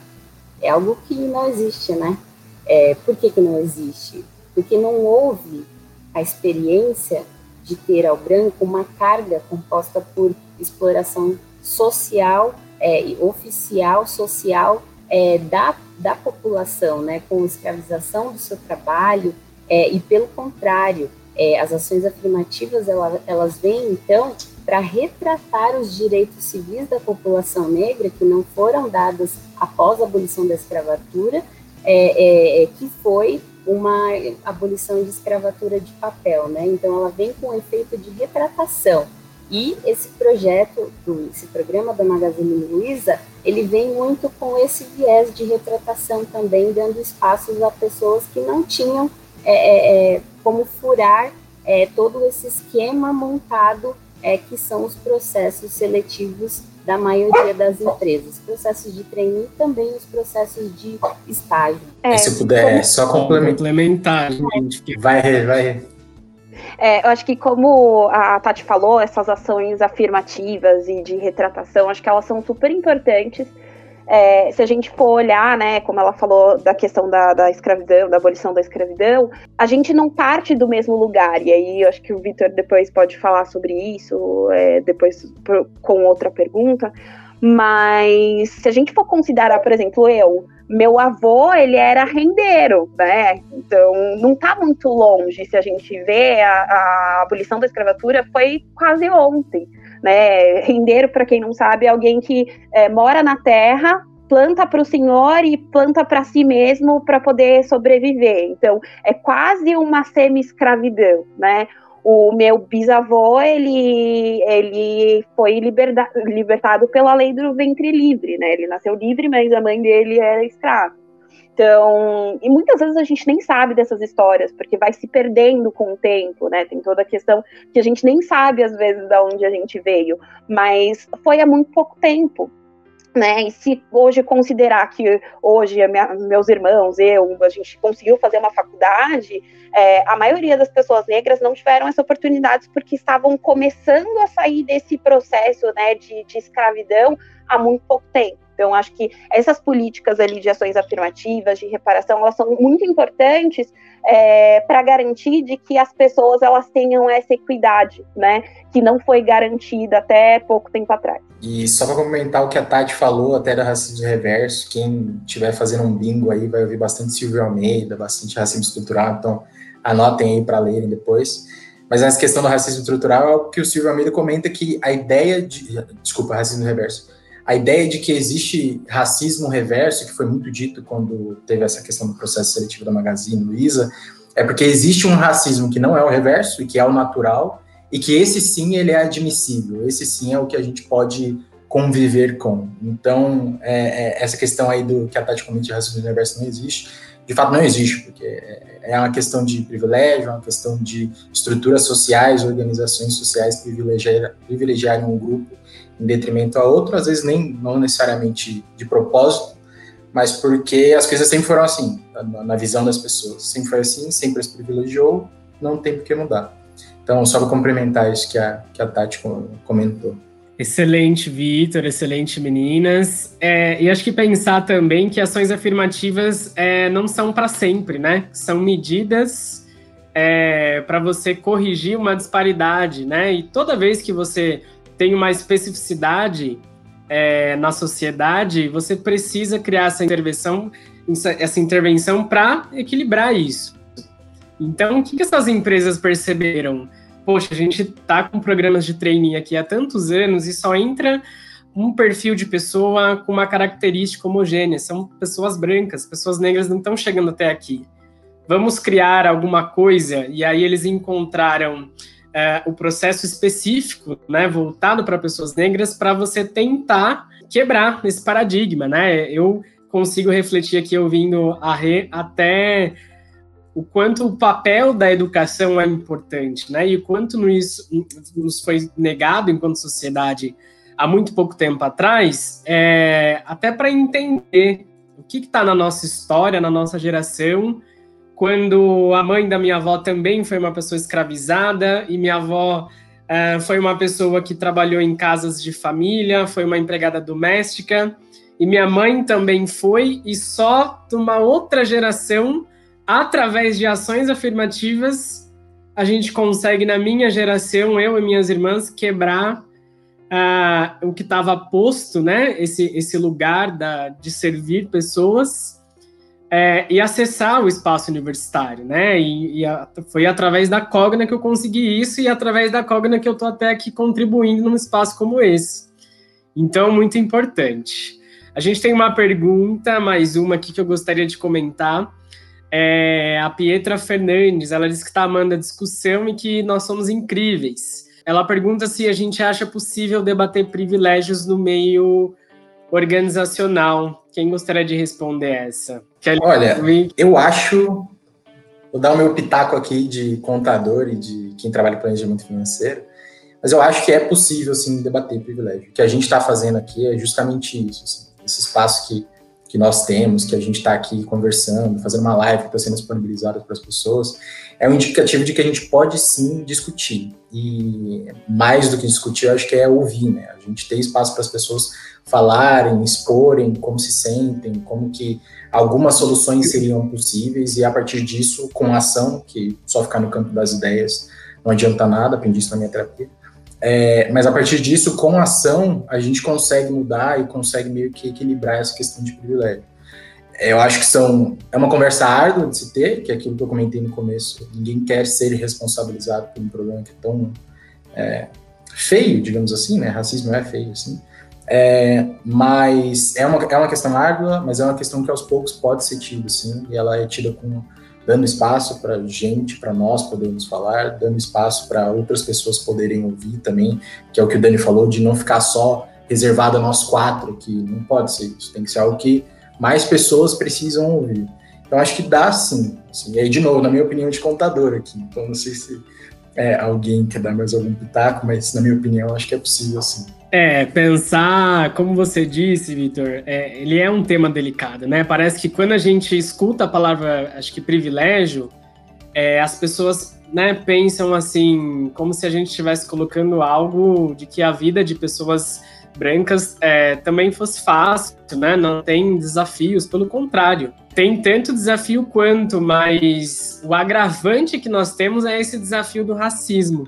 É algo que não existe, né? É, por que, que não existe? Porque não houve a experiência de ter ao branco uma carga composta por exploração social, é, oficial, social é, da, da população, né, com escravização do seu trabalho, é, e pelo contrário, é, as ações afirmativas ela, elas vêm então para retratar os direitos civis da população negra que não foram dados após a abolição da escravatura, é, é, que foi uma abolição de escravatura de papel, né? Então ela vem com o efeito de retratação. E esse projeto, esse programa da Magazine Luiza, ele vem muito com esse viés de retratação também, dando espaços a pessoas que não tinham é, é, é como furar é, todo esse esquema montado é, que são os processos seletivos da maioria das empresas, processos de trainee e também os processos de estágio. É, se puder como... só complementar, gente. Vai, vai. É, eu acho que como a Tati falou, essas ações afirmativas e de retratação, acho que elas são super importantes é, se a gente for olhar, né, como ela falou da questão da, da, escravidão, da abolição da escravidão, a gente não parte do mesmo lugar. E aí eu acho que o Vitor depois pode falar sobre isso, é, depois com outra pergunta. Mas se a gente for considerar, por exemplo, eu, meu avô, ele era rendeiro, né? Então, não está muito longe. Se a gente vê, a, a abolição da escravatura foi quase ontem. Né? Rendeiro, para quem não sabe, é alguém que é, mora na terra, planta para o senhor e planta para si mesmo para poder sobreviver. Então, é quase uma semi-escravidão, né? O meu bisavô, ele, ele foi liberda, libertado pela lei do ventre livre, né? Ele nasceu livre, mas a mãe dele era escrava. Então, e muitas vezes a gente nem sabe dessas histórias, porque vai se perdendo com o tempo, né? Tem toda a questão que a gente nem sabe, às vezes, de onde a gente veio, mas foi há muito pouco tempo. Né? E se hoje considerar que hoje minha, meus irmãos, eu, a gente conseguiu fazer uma faculdade, é, a maioria das pessoas negras não tiveram essa oportunidade porque estavam começando a sair desse processo né, de, de escravidão há muito pouco tempo. Então, acho que essas políticas ali de ações afirmativas, de reparação, elas são muito importantes é, para garantir de que as pessoas elas tenham essa equidade, né, que não foi garantida até pouco tempo atrás. E só para comentar o que a Tati falou até da racismo reverso, quem estiver fazendo um bingo aí vai ouvir bastante Silvio Almeida, bastante racismo estrutural, então anotem aí para lerem depois. Mas essa questão do racismo estrutural é o que o Silvio Almeida comenta que a ideia de. Desculpa, racismo reverso a ideia de que existe racismo reverso, que foi muito dito quando teve essa questão do processo seletivo da Magazine Luiza, é porque existe um racismo que não é o reverso e que é o natural, e que esse sim ele é admissível, esse sim é o que a gente pode conviver com. Então, é, é, essa questão aí do que a Tati racismo reverso não existe, de fato não existe, porque é, é uma questão de privilégio, é uma questão de estruturas sociais, organizações sociais privilegiar, privilegiarem um grupo em detrimento a outro, às vezes nem não necessariamente de propósito, mas porque as coisas sempre foram assim, na, visão das pessoas. Sempre foi assim, sempre se privilegiou, não tem por que mudar. Então, só para complementar isso que a, que a Tati comentou. Excelente, Vitor, excelente, meninas. É, e acho que pensar também que ações afirmativas é, não são para sempre, né? São medidas é, para você corrigir uma disparidade, né? E toda vez que você tem uma especificidade é, na sociedade, você precisa criar essa intervenção, essa intervenção para equilibrar isso. Então, o que, que essas empresas perceberam? Poxa, a gente está com programas de training aqui há tantos anos e só entra um perfil de pessoa com uma característica homogênea. São pessoas brancas, pessoas negras não estão chegando até aqui. Vamos criar alguma coisa. E aí eles encontraram é, o processo específico, né, voltado para pessoas negras, para você tentar quebrar esse paradigma, né? Eu consigo refletir aqui ouvindo a Rê até o quanto o papel da educação é importante, né? E o quanto nos, nos foi negado enquanto sociedade há muito pouco tempo atrás, é, até para entender o que está na nossa história, na nossa geração, quando a mãe da minha avó também foi uma pessoa escravizada e minha avó uh, foi uma pessoa que trabalhou em casas de família, foi uma empregada doméstica e minha mãe também foi e só de uma outra geração através de ações afirmativas a gente consegue, na minha geração, eu e minhas irmãs, quebrar uh, o que estava posto, né? Esse, esse lugar da, de servir pessoas é, e acessar o espaço universitário, né? E, e a, foi através da Cogna que eu consegui isso e através da Cogna que eu estou até aqui contribuindo num espaço como esse. Então, muito importante. A gente tem uma pergunta, mais uma aqui que eu gostaria de comentar. É, a Pietra Fernandes, ela disse que está amando a discussão e que nós somos incríveis. Ela pergunta se a gente acha possível debater privilégios no meio organizacional. Quem gostaria de responder essa? Olha, eu acho. Vou dar o meu pitaco aqui de contador e de quem trabalha em planejamento financeiro, mas eu acho que é possível, sim, debater privilégio. O que a gente está fazendo aqui é justamente isso. Assim, esse espaço que, que nós temos, que a gente está aqui conversando, fazendo uma live que está sendo disponibilizada para as pessoas, é um indicativo de que a gente pode sim discutir. E mais do que discutir, eu acho que é ouvir, né? A gente ter espaço para as pessoas falarem, exporem como se sentem, como que algumas soluções seriam possíveis e a partir disso, com ação, que só ficar no campo das ideias não adianta nada, aprendi isso na minha terapia. É, mas a partir disso, com ação, a gente consegue mudar e consegue meio que equilibrar essa questão de privilégio. É, eu acho que são é uma conversa árdua de se ter, que é aquilo que eu comentei no começo. Ninguém quer ser responsabilizado por um problema que é tão é, feio, digamos assim, né? Racismo é feio, assim. É, mas é uma, é uma questão árdua, mas é uma questão que aos poucos pode ser tida, sim, e ela é tida com dando espaço para gente, para nós podermos falar, dando espaço para outras pessoas poderem ouvir também, que é o que o Dani falou, de não ficar só reservado a nós quatro, que não pode ser isso, tem que ser algo que mais pessoas precisam ouvir. Então acho que dá sim. Assim. E aí, de novo, na minha opinião de contador aqui, então não sei se é, alguém quer dar mais algum pitaco, mas na minha opinião acho que é possível sim. É, pensar, como você disse, Vitor, é, ele é um tema delicado, né? Parece que quando a gente escuta a palavra, acho que privilégio, é, as pessoas né, pensam assim, como se a gente estivesse colocando algo de que a vida de pessoas brancas é, também fosse fácil, né? Não tem desafios, pelo contrário. Tem tanto desafio quanto, mas o agravante que nós temos é esse desafio do racismo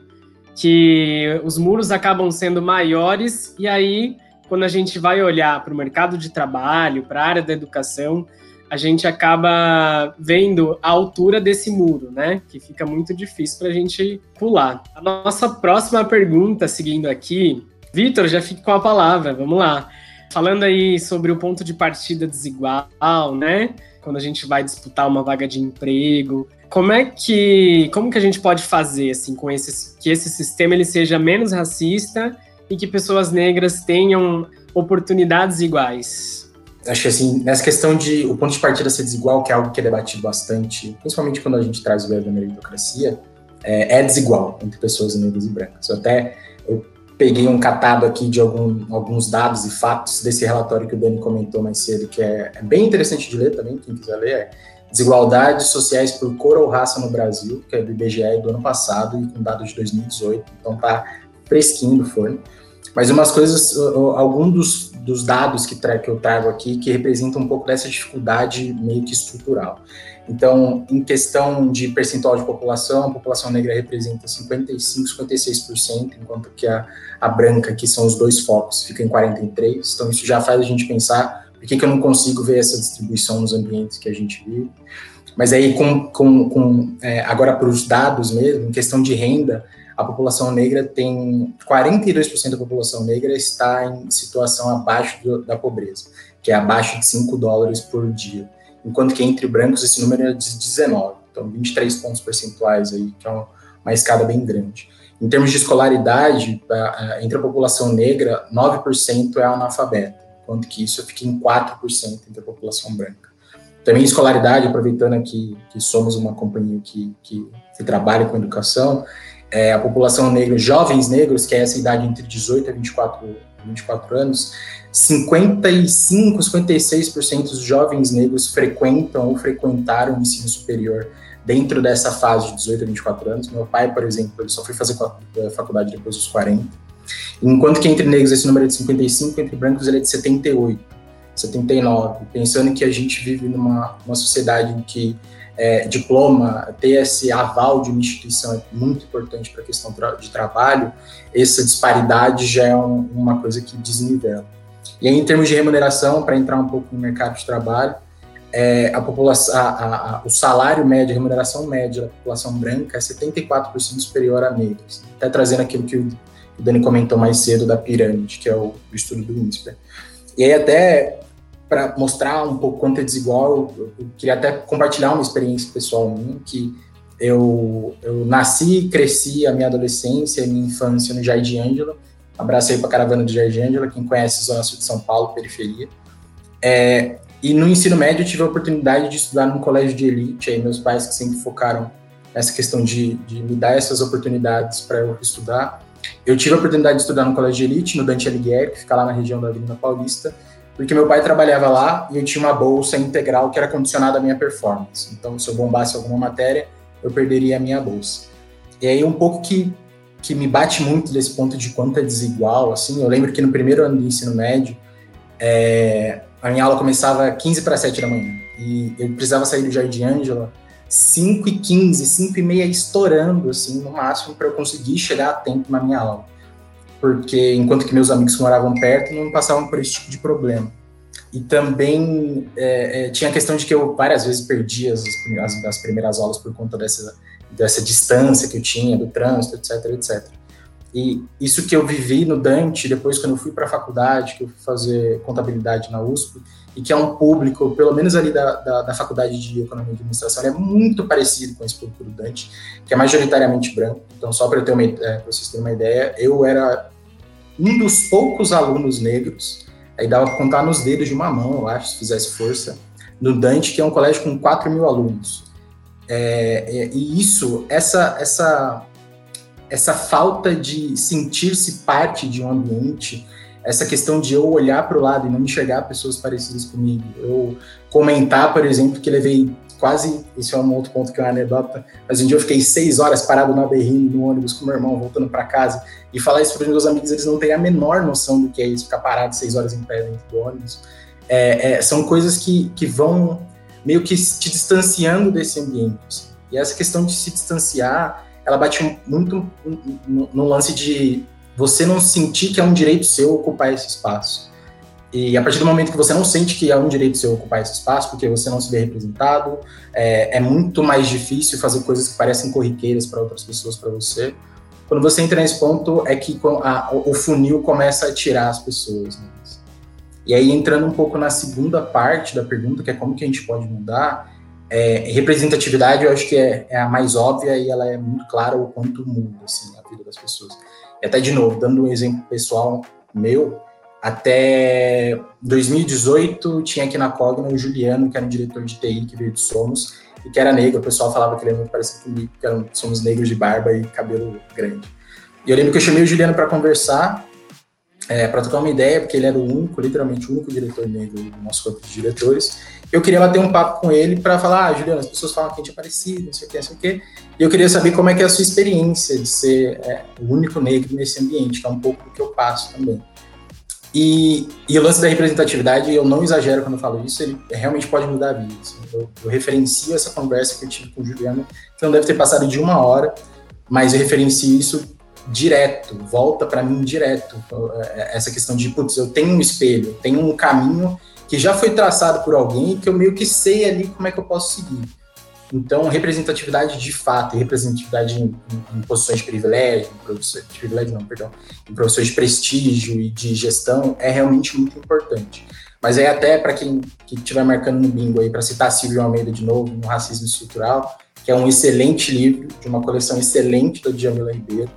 que os muros acabam sendo maiores e aí quando a gente vai olhar para o mercado de trabalho, para a área da educação, a gente acaba vendo a altura desse muro, né? Que fica muito difícil para a gente pular. A nossa próxima pergunta, seguindo aqui, Vitor, já fica com a palavra, vamos lá. Falando aí sobre o ponto de partida desigual, né? Quando a gente vai disputar uma vaga de emprego, como é que como que a gente pode fazer assim com esse que esse sistema ele seja menos racista e que pessoas negras tenham oportunidades iguais? Acho que assim, nessa questão de o ponto de partida ser desigual, que é algo que é debatido bastante, principalmente quando a gente traz o viés da meritocracia, é, é desigual entre pessoas negras e brancas. Eu até eu peguei um catado aqui de algum, alguns dados e fatos desse relatório que o Dani comentou mais cedo, que é, é bem interessante de ler também, quem quiser ler, é Desigualdades sociais por cor ou raça no Brasil, que é do IBGE do ano passado e com dados de 2018, então tá fresquinho do forno. Mas umas coisas, alguns dos, dos dados que, que eu trago aqui que representam um pouco dessa dificuldade meio que estrutural. Então, em questão de percentual de população, a população negra representa 55, 56%, enquanto que a, a branca, que são os dois focos, fica em 43%. Então, isso já faz a gente pensar por que, que eu não consigo ver essa distribuição nos ambientes que a gente vive? Mas aí, com, com, com é, agora para os dados mesmo, em questão de renda, a população negra tem 42% da população negra está em situação abaixo do, da pobreza, que é abaixo de 5 dólares por dia, enquanto que entre brancos esse número é de 19, então 23 pontos percentuais aí, que é uma, escada bem grande. Em termos de escolaridade, entre a população negra, 9% é analfabeta quanto que isso fica em 4% entre a população branca. Também escolaridade, aproveitando aqui que somos uma companhia que, que, que trabalha com educação, é, a população negra, jovens negros, que é essa idade entre 18 a 24, 24 anos, 55, 56% dos jovens negros frequentam ou frequentaram o ensino superior dentro dessa fase de 18 a 24 anos. Meu pai, por exemplo, ele só foi fazer faculdade depois dos 40. Enquanto que entre negros esse número é de 55, entre brancos ele é de 78. 79, pensando que a gente vive numa uma sociedade em que é, diploma, ter esse aval de uma instituição é muito importante para a questão de trabalho, essa disparidade já é um, uma coisa que desnivela. E aí, em termos de remuneração, para entrar um pouco no mercado de trabalho, é, a população, a, a, a, o salário médio, a remuneração média da população branca é 74% superior negra. Assim. Até trazendo aquilo que o, o Dani comentou mais cedo da pirâmide, que é o, estudo do INSPER. E aí, até para mostrar um pouco quanto é desigual, eu, eu, queria até compartilhar uma experiência pessoal minha, que eu, eu nasci, cresci a minha adolescência e minha infância no Jardim Ângela, abracei para a caravana do Jardim Ângela, quem conhece Zona Sul de São Paulo, periferia. É, e no ensino médio eu tive a oportunidade de estudar num colégio de elite, aí meus pais que sempre focaram nessa questão de, de me dar essas oportunidades para eu estudar. Eu tive a oportunidade de estudar no colégio de elite, no Dante Alighieri, que fica lá na região da Avenida Paulista, porque meu pai trabalhava lá e eu tinha uma bolsa integral que era condicionada à minha performance. Então, se eu bombasse alguma matéria, eu perderia a minha bolsa. E aí, um pouco que, que me bate muito desse ponto de quanto é desigual, assim, eu lembro que no primeiro ano do ensino médio, é, a minha aula começava 15 para 7 da manhã, e eu precisava sair do Jardim Ângela 5 e 15, 5 e meia estourando, assim, no máximo, para eu conseguir chegar a tempo na minha aula porque enquanto que meus amigos moravam perto não passavam por esse tipo de problema. E também é, é, tinha a questão de que eu várias vezes perdia as, as, as, primeiras aulas por conta dessa, dessa distância que eu tinha, do trânsito, etc, etc. E isso que eu vivi no Dante, depois quando eu fui para a faculdade, que eu fui fazer contabilidade na USP, e que é um público, pelo menos ali da, da, da faculdade de Economia e Administração, é muito parecido com esse público do Dante, que é majoritariamente branco. Então, só para é, vocês terem uma ideia, eu era um dos poucos alunos negros, aí dava para contar nos dedos de uma mão, eu acho, se fizesse força, no Dante, que é um colégio com 4 mil alunos. É, é, e isso, essa, essa, essa falta de sentir-se parte de um ambiente, essa questão de eu olhar para o lado e não enxergar pessoas parecidas comigo, eu comentar, por exemplo, que levei quase, esse é um outro ponto que é uma anedota, mas um dia eu fiquei seis horas parado na berrine no ônibus com meu irmão, voltando para casa, e falar isso para os meus amigos, eles não têm a menor noção do que é isso, ficar parado seis horas em pé dentro do ônibus. É, é, são coisas que, que vão meio que te distanciando desse ambiente. Assim. E essa questão de se distanciar, ela bate muito no, lance de você não sentir que é um direito seu ocupar esse espaço. E a partir do momento que você não sente que é um direito seu ocupar esse espaço, porque você não se vê representado, é, é muito mais difícil fazer coisas que parecem corriqueiras para outras pessoas, para você. Quando você entra nesse ponto, é que a, o funil começa a tirar as pessoas. Né? E aí, entrando um pouco na segunda parte da pergunta, que é como que a gente pode mudar, é, representatividade eu acho que é, é, a mais óbvia e ela é muito clara o quanto muda assim, a vida das pessoas. E até, de novo, dando um exemplo pessoal meu, até 2018, tinha aqui na Cogna o Juliano, que era um diretor de TI que veio de Somos, e que era negro. O pessoal falava que ele era muito parecido comigo, que eram, somos negros de barba e cabelo grande. E eu lembro que eu chamei o Juliano para conversar, é, para trocar uma ideia, porque ele era o único, literalmente o único diretor negro do nosso corpo de diretores. Eu queria bater um papo com ele para falar, ah, Juliano, as pessoas falam que a gente é parecido, não sei o que, não sei o que. E eu queria saber como é que é a sua experiência de ser é, o único negro nesse ambiente, que é um pouco do que eu passo também. E, e, o lance da representatividade, eu não exagero quando eu falo isso, ele realmente pode mudar a vida. Assim. Eu, eu, referencio essa conversa que eu tive com o Juliano, que não deve ter passado de uma hora, mas eu referencio isso direto, volta para mim direto. É, essa questão de, putz, eu tenho um espelho, tenho um caminho que já foi traçado por alguém que eu meio que sei ali como é que eu posso seguir. Então, representatividade de fato, representatividade em, em, em, posições de privilégio, de privilégio não, perdão, em profissões de prestígio e de gestão é realmente muito importante. Mas aí até para quem estiver marcando no bingo aí, para citar Silvio Almeida de novo, no Racismo Estrutural, que é um excelente livro, de uma coleção excelente da Djamila Ribeiro,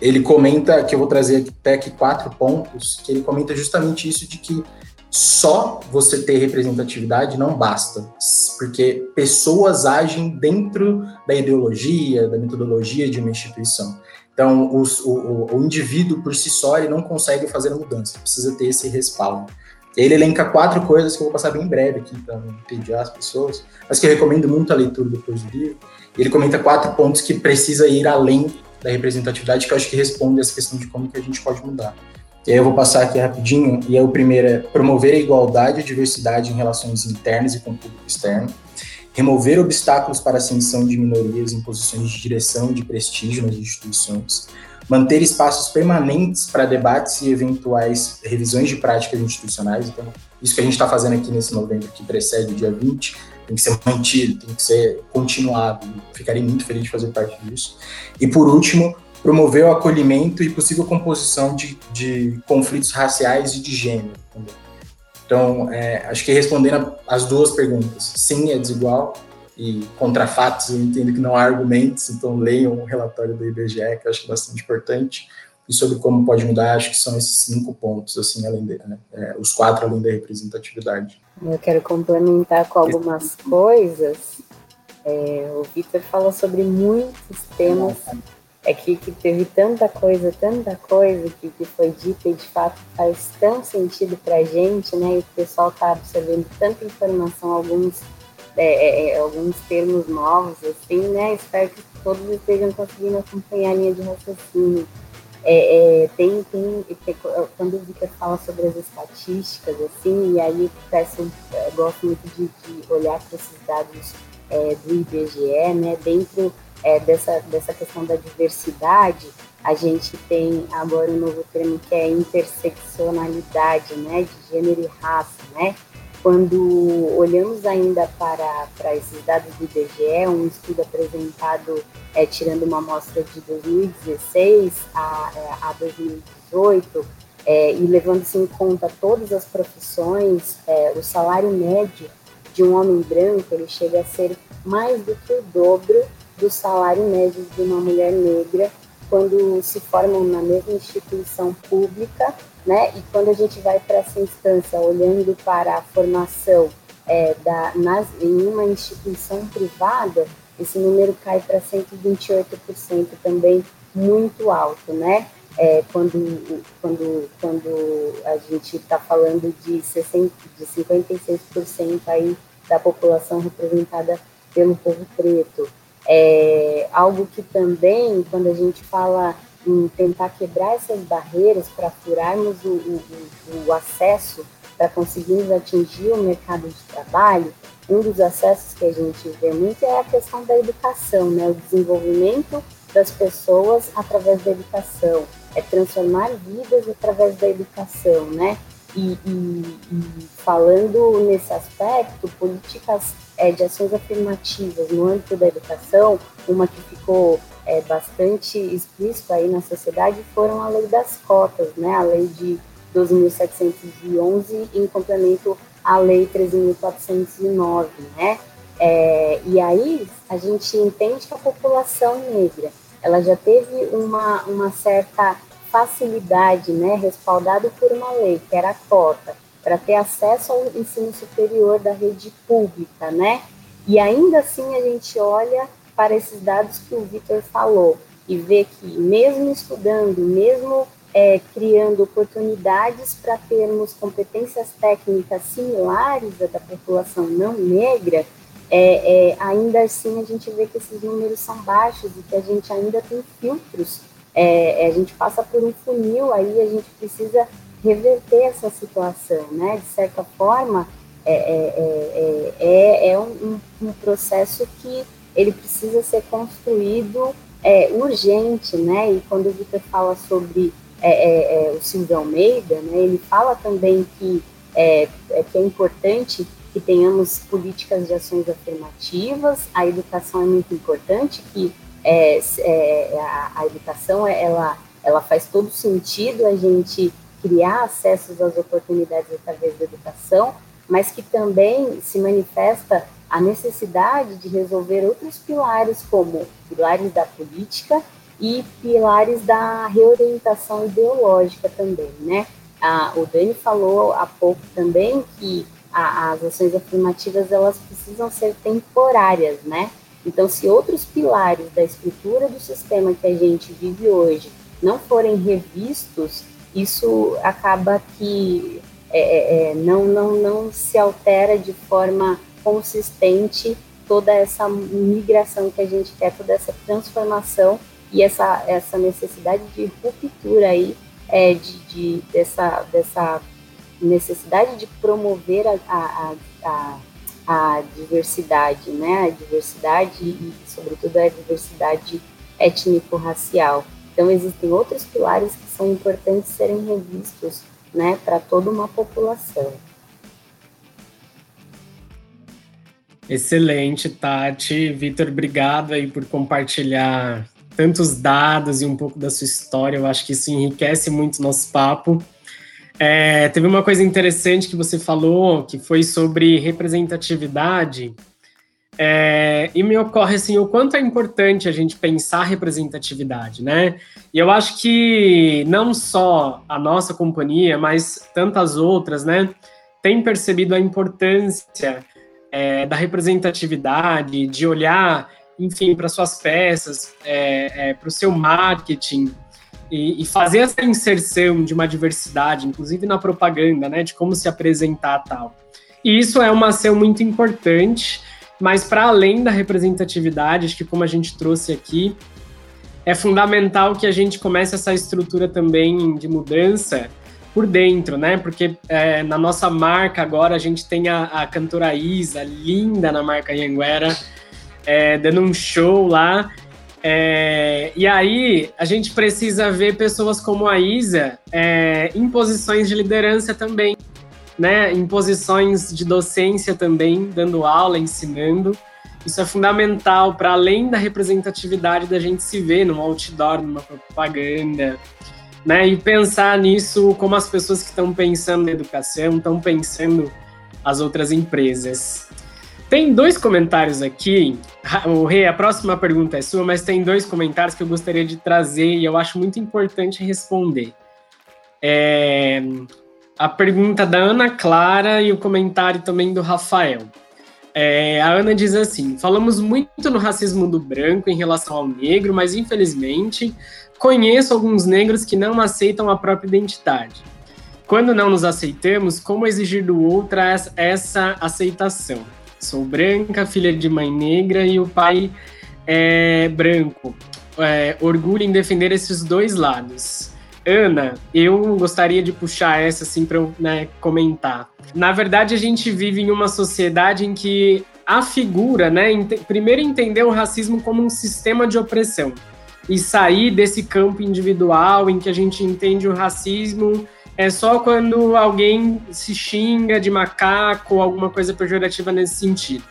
ele comenta, que eu vou trazer até aqui quatro pontos, que ele comenta justamente isso de que só você ter representatividade não basta, porque pessoas agem dentro da ideologia, da metodologia de uma instituição. Então, os, o, o, indivíduo por si só ele não consegue fazer a mudança, precisa ter esse respaldo. Ele elenca quatro coisas que eu vou passar bem breve aqui para não entediar as pessoas, mas que eu recomendo muito a leitura depois do livro. Ele comenta quatro pontos que precisa ir além da representatividade, que eu acho que responde essa questão de como que a gente pode mudar. E aí eu vou passar aqui rapidinho, e aí o primeiro é promover a igualdade e diversidade em relações internas e com o público externo, remover obstáculos para a ascensão de minorias em posições de direção e de prestígio nas instituições, manter espaços permanentes para debates e eventuais revisões de práticas institucionais. Então, isso que a gente está fazendo aqui nesse novembro que precede o dia 20, tem que ser mantido, tem que ser continuado. Ficaria muito feliz de fazer parte disso. E por último, promover o acolhimento e possível composição de, de conflitos raciais e de gênero também. Então, é, acho que respondendo as duas perguntas, sim, é desigual, e contra fatos, eu entendo que não há argumentos, então leiam o relatório do IBGE, que eu acho bastante importante, e sobre como pode mudar, acho que são esses cinco pontos, assim, além de, né, é, os quatro além da representatividade. Eu quero complementar com algumas coisas. É, o Vitor falou sobre muitos temas é que, teve tanta coisa, tanta coisa que, que foi dita e de fato faz tão sentido para a gente, né? E o pessoal está absorvendo tanta informação, alguns, é, é, é, alguns termos novos, assim, né? Espero que todos estejam conseguindo acompanhar a linha de raciocínio. É, é, tem, tem, quando o Victor fala sobre as estatísticas, assim, e aí peço, eu gosto muito de, de olhar para esses dados é, do IBGE, né? Dentro é, dessa, dessa questão da diversidade, a gente tem agora um novo termo que é interseccionalidade, né, de gênero e raça, né? Quando olhamos ainda para, para esses dados do IBGE, um estudo apresentado é, tirando uma amostra de 2016 a, é, a 2018, é, e levando-se em conta todas as profissões, é, o salário médio de um homem branco ele chega a ser mais do que o dobro do salário médio de uma mulher negra quando se formam na mesma instituição pública, né? E quando a gente vai para essa instância, olhando para a formação é, da, nas, em uma instituição privada, esse número cai para 128% também, muito alto, né? É, quando, quando, quando a gente está falando de, 60, de 56% aí da população representada pelo povo preto. É algo que também, quando a gente fala em tentar quebrar essas barreiras para furarmos o, o, o acesso, para conseguirmos atingir o mercado de trabalho, um dos acessos que a gente vê muito é a questão da educação, né? o desenvolvimento das pessoas através da educação, é transformar vidas através da educação, né? E, e, e falando nesse aspecto, políticas é, de ações afirmativas no âmbito da educação, uma que ficou é, bastante explícita aí na sociedade foram a lei das cotas, né, a lei de 12.711 em complemento à lei 13.409, né, é, e aí a gente entende que a população negra, ela já teve uma, uma certa facilidade, né, respaldado por uma lei, que era a cota, para ter acesso ao ensino superior da rede pública, né? E ainda assim a gente olha para esses dados que o Vitor falou e vê que mesmo estudando, mesmo é, criando oportunidades para termos competências técnicas similares à da população não negra, é, é, ainda assim a gente vê que esses números são baixos e que a gente ainda tem filtros. É, a gente passa por um funil aí, a gente precisa reverter essa situação, né? De certa forma, é, é, é, é, é um, um, processo que ele precisa ser construído é, urgente, né? E quando o Vitor fala sobre é, é, o Silvio Almeida, né? Ele fala também que é, que é importante que tenhamos políticas de ações afirmativas, a educação é muito importante, que é, é, a, a, educação ela, ela faz todo sentido a gente criar acessos às oportunidades através da educação, mas que também se manifesta a necessidade de resolver outros pilares, como pilares da política e pilares da reorientação ideológica também, né? Ah, o Dani falou há pouco também que a, as ações afirmativas elas precisam ser temporárias, né? Então, se outros pilares da estrutura do sistema que a gente vive hoje não forem revistos, isso acaba que é, é, é, não, não, não se altera de forma consistente toda essa migração que a gente quer, toda essa transformação e essa, essa necessidade de ruptura aí é, de, de, dessa, dessa necessidade de promover a, a, a, a diversidade, né? A diversidade e, sobretudo, a diversidade étnico-racial. Então, existem outros pilares que são importantes serem revistos, né, para toda uma população. Excelente, Tati. Vitor, obrigado aí por compartilhar tantos dados e um pouco da sua história. Eu acho que isso enriquece muito nosso papo. É, teve uma coisa interessante que você falou, que foi sobre representatividade. É, e me ocorre assim o quanto é importante a gente pensar representatividade, né? E eu acho que não só a nossa companhia, mas tantas outras, né, tem percebido a importância é, da representatividade, de olhar, enfim, para suas peças, é, é para o seu marketing e, e, fazer essa inserção de uma diversidade, inclusive na propaganda, né, de como se apresentar tal. E isso é uma ação muito importante mas para além da representatividade, acho que como a gente trouxe aqui, é fundamental que a gente comece essa estrutura também de mudança por dentro, né? Porque é, na nossa marca agora a gente tem a, a cantora Isa, linda na marca Yanguera, é, dando um show lá. É, e aí a gente precisa ver pessoas como a Isa é, em posições de liderança também né, em posições de docência também, dando aula, ensinando. Isso é fundamental para além da representatividade da gente se ver num outdoor, numa propaganda, né, e pensar nisso como as pessoas que estão pensando na educação estão pensando as outras empresas. Tem dois comentários aqui. O Rei, a próxima pergunta é sua, mas tem dois comentários que eu gostaria de trazer e eu acho muito importante responder. É, a pergunta da Ana Clara e o comentário também do Rafael. É, a Ana diz assim: falamos muito no racismo do branco em relação ao negro, mas infelizmente conheço alguns negros que não aceitam a própria identidade. Quando não nos aceitamos, como exigir do outro essa aceitação? Sou branca, filha de mãe negra e o pai é branco. É, orgulho em defender esses dois lados. Ana, eu gostaria de puxar essa assim para né, comentar. Na verdade, a gente vive em uma sociedade em que a figura, né, ent primeiro entender o racismo como um sistema de opressão e sair desse campo individual em que a gente entende o racismo é só quando alguém se xinga de macaco alguma coisa pejorativa nesse sentido.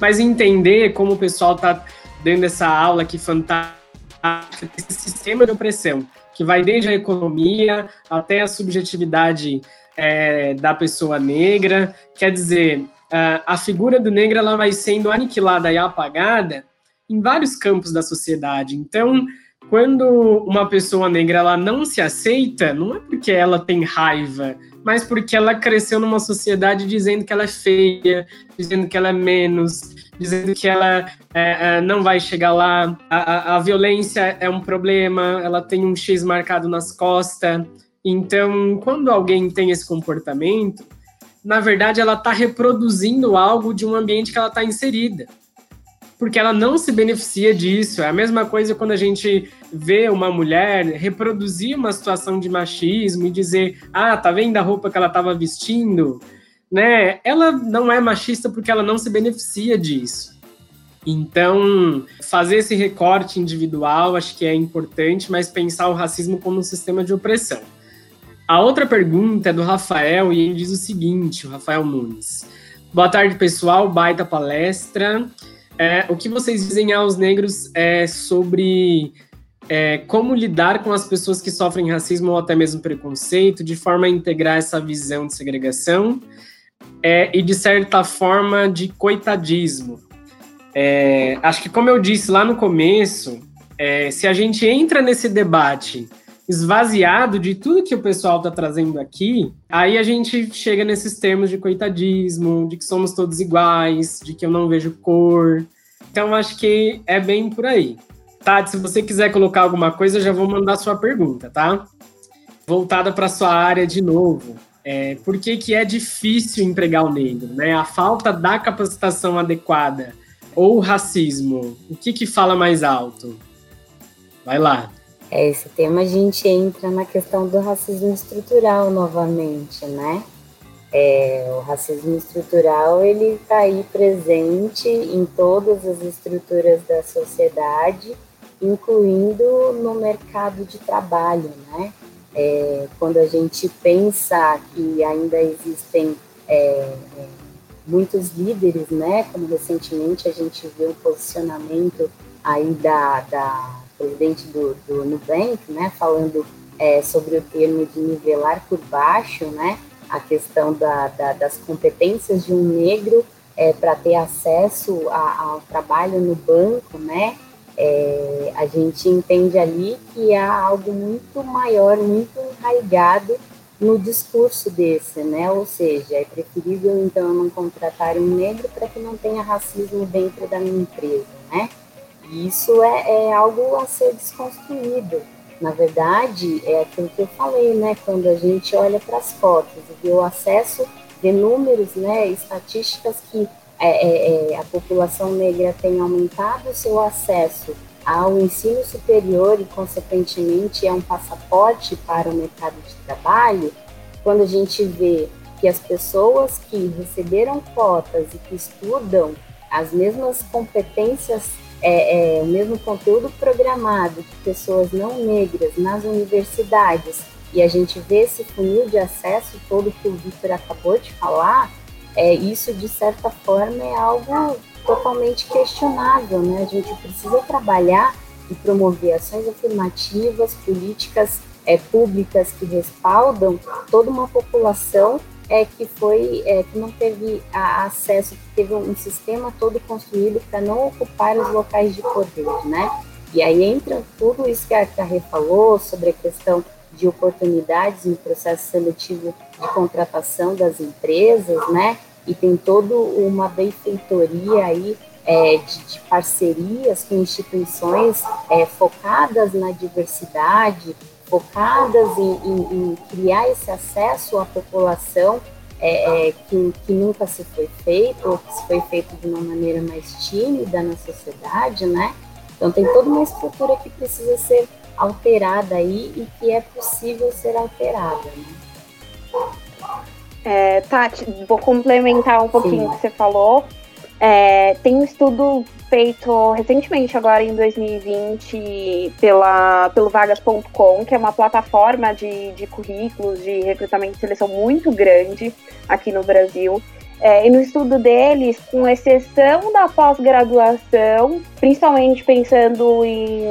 Mas entender como o pessoal está dando essa aula aqui fantástica, esse sistema de opressão que vai desde a economia até a subjetividade é, da pessoa negra. Quer dizer, a figura do negro ela vai sendo aniquilada e apagada em vários campos da sociedade. Então, quando uma pessoa negra ela não se aceita, não é porque ela tem raiva, mas porque ela cresceu numa sociedade dizendo que ela é feia, dizendo que ela é menos, dizendo que ela é, é, não vai chegar lá, a, a, violência é um problema, ela tem um X marcado nas costas. Então, quando alguém tem esse comportamento, na verdade ela está reproduzindo algo de um ambiente que ela está inserida. Porque ela não se beneficia disso. É a mesma coisa quando a gente vê uma mulher reproduzir uma situação de machismo e dizer: ah, tá vendo a roupa que ela estava vestindo? né, ela não é machista porque ela não se beneficia disso. Então, fazer esse recorte individual acho que é importante, mas pensar o racismo como um sistema de opressão. A outra pergunta é do Rafael e ele diz o seguinte, o Rafael Nunes. Boa tarde, pessoal. Baita palestra. É, o que vocês dizem aos negros é sobre é, como lidar com as pessoas que sofrem racismo ou até mesmo preconceito, de forma a integrar essa visão de segregação é, e de certa forma de coitadismo. É, acho que, como eu disse lá no começo, é, se a gente entra nesse debate esvaziado de tudo que o pessoal está trazendo aqui, aí a gente chega nesses termos de coitadismo, de que somos todos iguais, de que eu não vejo cor. Então, acho que é bem por aí. Tati, se você quiser colocar alguma coisa, já vou mandar sua pergunta, tá? Voltada para sua área de novo. É, por que, que é difícil empregar o negro? Né? A falta da capacitação adequada ou o racismo? O que, que fala mais alto? Vai lá. É, esse tema a gente entra na questão do racismo estrutural novamente, né? É, o racismo estrutural ele está aí presente em todas as estruturas da sociedade, incluindo no mercado de trabalho, né? É, quando a gente pensa que ainda existem é, é muitos líderes, né? Como recentemente a gente viu o posicionamento aí da, da presidente do, do Nubank, né, falando é, sobre o termo de nivelar por baixo, né, a questão da, da, das competências de um negro é, para ter acesso a, ao trabalho no banco, né, é, a gente entende ali que há algo muito maior, muito enraigado no discurso desse, né? Ou seja, é preferível então não contratar um negro para que não tenha racismo dentro da minha empresa, né? Isso é, é algo a ser desconstruído. Na verdade, é aquilo que eu falei, né? Quando a gente olha para as fotos e vê o acesso, vê números, né? Estatísticas que é, é, é, a população negra tem aumentado o seu acesso ao ensino superior e, consequentemente, é um passaporte para o mercado de trabalho, quando a gente vê que as pessoas que receberam cotas e que estudam as mesmas competências é, é, o mesmo conteúdo programado de pessoas não negras nas universidades e a gente vê esse funil de acesso todo que o Victor acabou de falar, é, isso de certa forma é algo totalmente questionável, né? A gente precisa trabalhar e promover ações afirmativas, políticas é, públicas que respaldam toda uma população é que foi é, que não teve acesso, que teve um sistema todo construído para não ocupar os locais de poder, né? E aí entra tudo isso que a Carré falou sobre a questão de oportunidades no processo seletivo de contratação das empresas, né? E tem toda uma benfeitoria aí é, de, de, parcerias com instituições é, focadas na diversidade, focadas em, criar esse acesso à população é, é, que, que, nunca se foi feito, ou que se foi feito de uma maneira mais tímida na sociedade, né? Então tem toda uma estrutura que precisa ser alterada aí e que é possível ser alterada, né? É, Tati, vou complementar um pouquinho o que você falou. É, tem um estudo feito recentemente, agora em 2020, pela, pelo vagas.com, que é uma plataforma de, de currículos, de recrutamento e seleção muito grande aqui no Brasil. É, e no estudo deles, com exceção da pós-graduação, principalmente pensando em,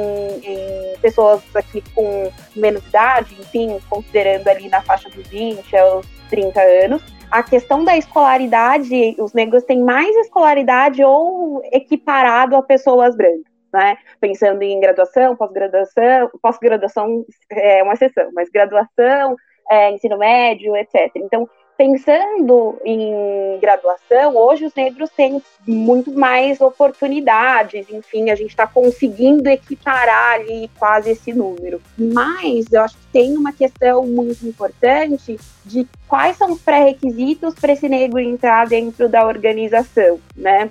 em, pessoas aqui com menos idade, enfim, considerando ali na faixa dos 20 aos 30 anos, a questão da escolaridade, os negros têm mais escolaridade ou equiparado a pessoas brancas. Né? Pensando em graduação, pós-graduação, pós-graduação é uma exceção, mas graduação, é, ensino médio, etc. Então, pensando em graduação, hoje os negros têm muito mais oportunidades, enfim, a gente está conseguindo equiparar ali quase esse número. Mas eu acho que tem uma questão muito importante de quais são os pré-requisitos para esse negro entrar dentro da organização, né?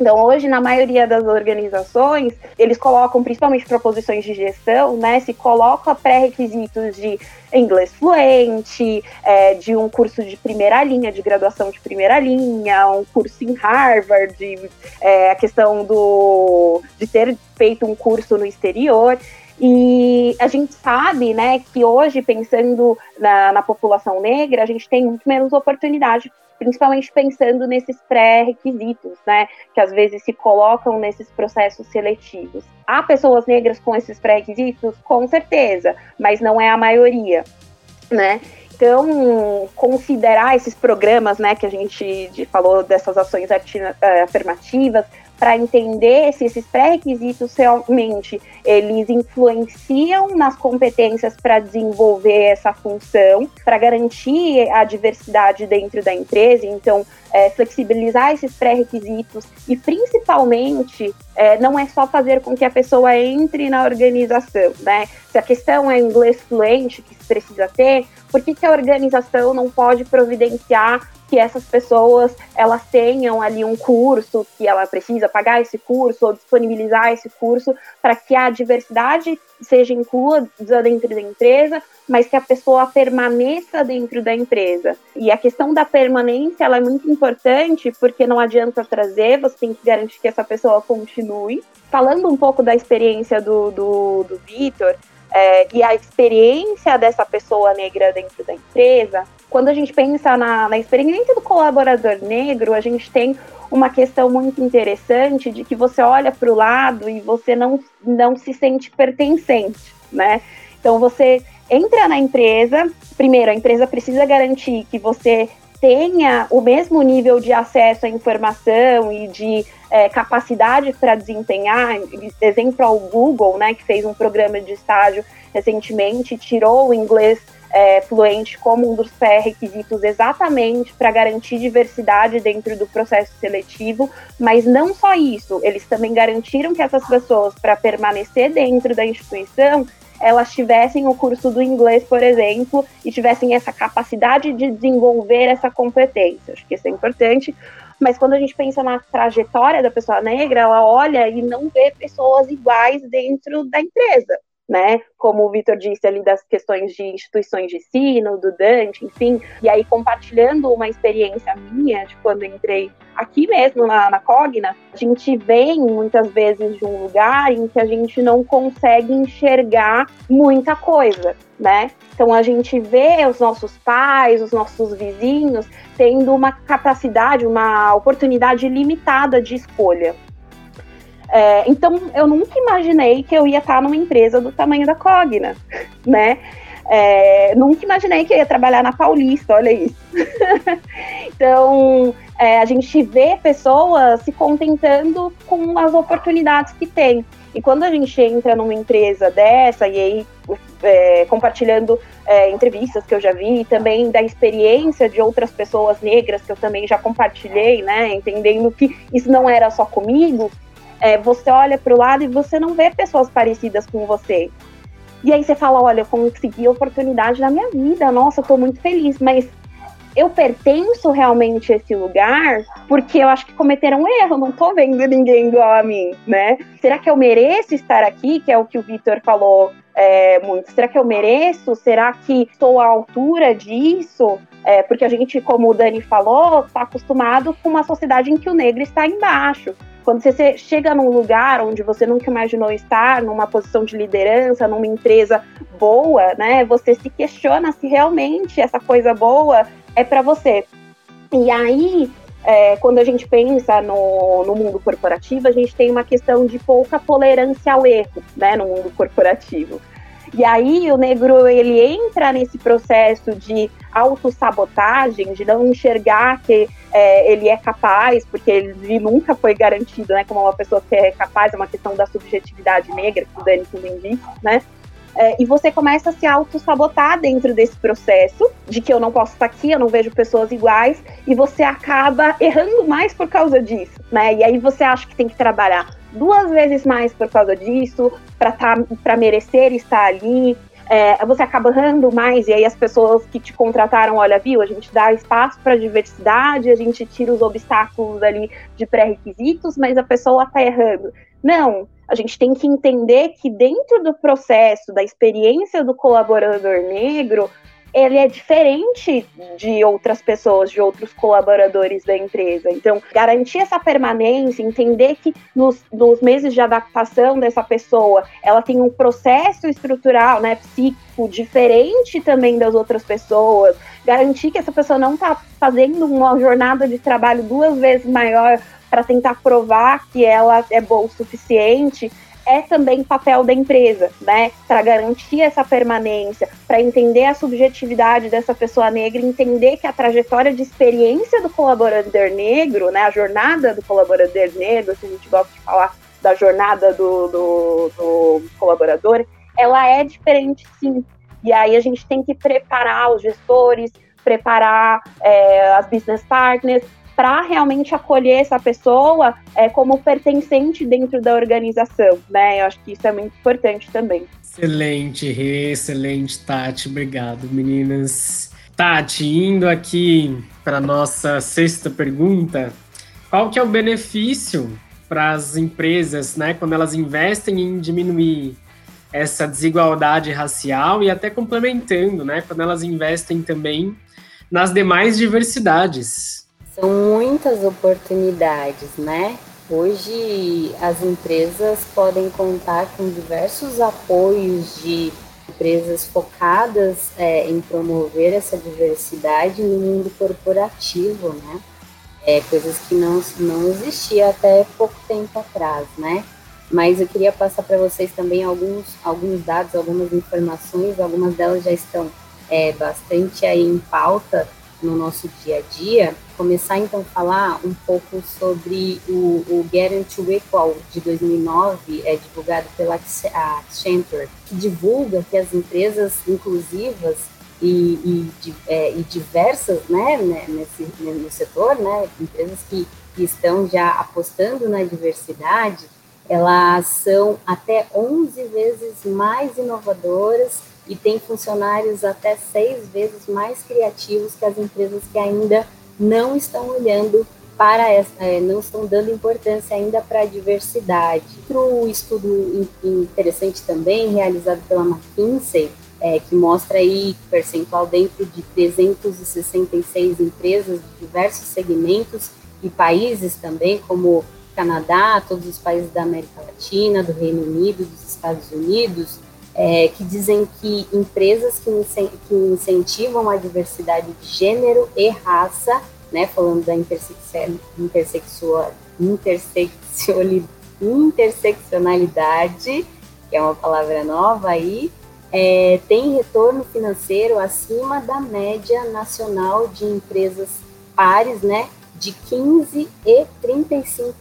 Então, hoje, na maioria das organizações, eles colocam, principalmente para posições de gestão, né, se coloca pré-requisitos de inglês fluente, é, de um curso de primeira linha, de graduação de primeira linha, um curso em Harvard, é, a questão do, de ter feito um curso no exterior. E a gente sabe, né, que hoje, pensando na, na população negra, a gente tem muito menos oportunidade principalmente pensando nesses pré-requisitos, né, que às vezes se colocam nesses processos seletivos. Há pessoas negras com esses pré-requisitos? Com certeza, mas não é a maioria, né? Então, considerar esses programas, né, que a gente falou dessas ações eh, afirmativas, para entender se esses pré-requisitos realmente eles influenciam nas competências para desenvolver essa função, para garantir a diversidade dentro da empresa, então é, flexibilizar esses pré-requisitos e principalmente é, não é só fazer com que a pessoa entre na organização, né? Se a questão é inglês fluente que precisa ter, por que, que a organização não pode providenciar que essas pessoas elas tenham ali um curso que ela precisa pagar esse curso ou disponibilizar esse curso para que a diversidade seja inclusa dentro da empresa, mas que a pessoa permaneça dentro da empresa. E a questão da permanência ela é muito importante porque não adianta trazer, você tem que garantir que essa pessoa continue. Falando um pouco da experiência do, do, do Vitor, é, e a experiência dessa pessoa negra dentro da empresa, quando a gente pensa na, na experiência do colaborador negro, a gente tem uma questão muito interessante de que você olha para o lado e você não, não se sente pertencente, né? Então você entra na empresa, primeiro a empresa precisa garantir que você tenha o mesmo nível de acesso à informação e de é, capacidade para desempenhar, exemplo ao Google, né, que fez um programa de estágio recentemente, tirou o inglês é, fluente como um dos pré-requisitos exatamente para garantir diversidade dentro do processo seletivo, mas não só isso, eles também garantiram que essas pessoas, para permanecer dentro da instituição, elas tivessem o curso do inglês, por exemplo, e tivessem essa capacidade de desenvolver essa competência. Acho que isso é importante. Mas quando a gente pensa na trajetória da pessoa negra, ela olha e não vê pessoas iguais dentro da empresa né? Como o Vitor disse ali das questões de instituições de ensino, do Dante, enfim. E aí, compartilhando uma experiência minha de quando entrei aqui mesmo na, na Cogna, a gente vem muitas vezes de um lugar em que a gente não consegue enxergar muita coisa, né? Então a gente vê os nossos pais, os nossos vizinhos tendo uma capacidade, uma oportunidade limitada de escolha. É, então, eu nunca imaginei que eu ia estar numa empresa do tamanho da Cogna, né? É, nunca imaginei que eu ia trabalhar na Paulista, olha isso. então, é, a gente vê pessoas se contentando com as oportunidades que tem. E quando a gente entra numa empresa dessa, e aí é, compartilhando é, entrevistas que eu já vi, e também da experiência de outras pessoas negras que eu também já compartilhei, né? Entendendo que isso não era só comigo, é, você olha para o lado e você não vê pessoas parecidas com você. E aí você fala, olha, eu consegui a oportunidade na minha vida, nossa, tô muito feliz, mas eu pertenço realmente a esse lugar porque eu acho que cometeram um erro, não tô vendo ninguém igual a mim, né? Será que eu mereço estar aqui, que é o que o Vitor falou é, muito? Será que eu mereço? Será que estou à altura disso? É, porque a gente, como o Dani falou, está acostumado com uma sociedade em que o negro está embaixo. Quando você chega num lugar onde você nunca imaginou estar, numa posição de liderança, numa empresa boa, né? Você se questiona se realmente essa coisa boa é para você. E aí, é, quando a gente pensa no, no mundo corporativo, a gente tem uma questão de pouca tolerância ao erro, né? No mundo corporativo. E aí o negro ele entra nesse processo de autossabotagem, de não enxergar que é, ele é capaz, porque ele nunca foi garantido, né, como uma pessoa que é capaz, é uma questão da subjetividade negra, que o Dani também disse, né, é, e você começa a se auto-sabotar dentro desse processo de que eu não posso estar aqui, eu não vejo pessoas iguais, e você acaba errando mais por causa disso, né? E aí você acha que tem que trabalhar duas vezes mais por causa disso, para tá, merecer estar ali, é, você acaba errando mais, e aí as pessoas que te contrataram, olha, viu, a gente dá espaço para diversidade, a gente tira os obstáculos ali de pré-requisitos, mas a pessoa está errando. Não, a gente tem que entender que dentro do processo, da experiência do colaborador negro, ele é diferente de outras pessoas, de outros colaboradores da empresa. Então, garantir essa permanência, entender que nos, nos meses de adaptação dessa pessoa, ela tem um processo estrutural, né, psíquico diferente também das outras pessoas, garantir que essa pessoa não está fazendo uma jornada de trabalho duas vezes maior para tentar provar que ela é boa o suficiente é também papel da empresa, né? Para garantir essa permanência, para entender a subjetividade dessa pessoa negra, entender que a trajetória de experiência do colaborador negro, né? A jornada do colaborador negro, se a gente gosta de falar da jornada do, do, do colaborador, ela é diferente sim. E aí a gente tem que preparar os gestores, preparar é, as business partners para realmente acolher essa pessoa é, como pertencente dentro da organização, né? Eu acho que isso é muito importante também. Excelente, Rê, excelente, Tati. Obrigado, meninas. Tati, indo aqui para nossa sexta pergunta, qual que é o benefício para as empresas, né, quando elas investem em diminuir essa desigualdade racial e até complementando, né, quando elas investem também nas demais diversidades. São muitas oportunidades, né? Hoje as empresas podem contar com diversos apoios de empresas focadas é, em promover essa diversidade no mundo corporativo, né? É, coisas que não, não existia até pouco tempo atrás, né? Mas eu queria passar para vocês também alguns, alguns dados, algumas informações, algumas delas já estão é, bastante aí em pauta no nosso dia a dia, começar então a falar um pouco sobre o, o to Equal de 2009, é divulgado pela Accenture, que divulga que as empresas inclusivas e, e, é, e diversas né, né nesse, no setor, né, empresas que, que estão já apostando na diversidade, elas são até 11 vezes mais inovadoras e tem funcionários até seis vezes mais criativos que as empresas que ainda não estão olhando para essa, é, não estão dando importância ainda para a diversidade. Outro estudo interessante também, realizado pela McKinsey, é, que mostra aí percentual dentro de 366 empresas de diversos segmentos e países também, como Canadá, todos os países da América Latina, do Reino Unido, dos Estados Unidos, é, que dizem que empresas que, que incentivam a diversidade de gênero e raça, né, falando da interseccionalidade, que é uma palavra nova aí, é, tem retorno financeiro acima da média nacional de empresas pares, né, de 15% e 35%,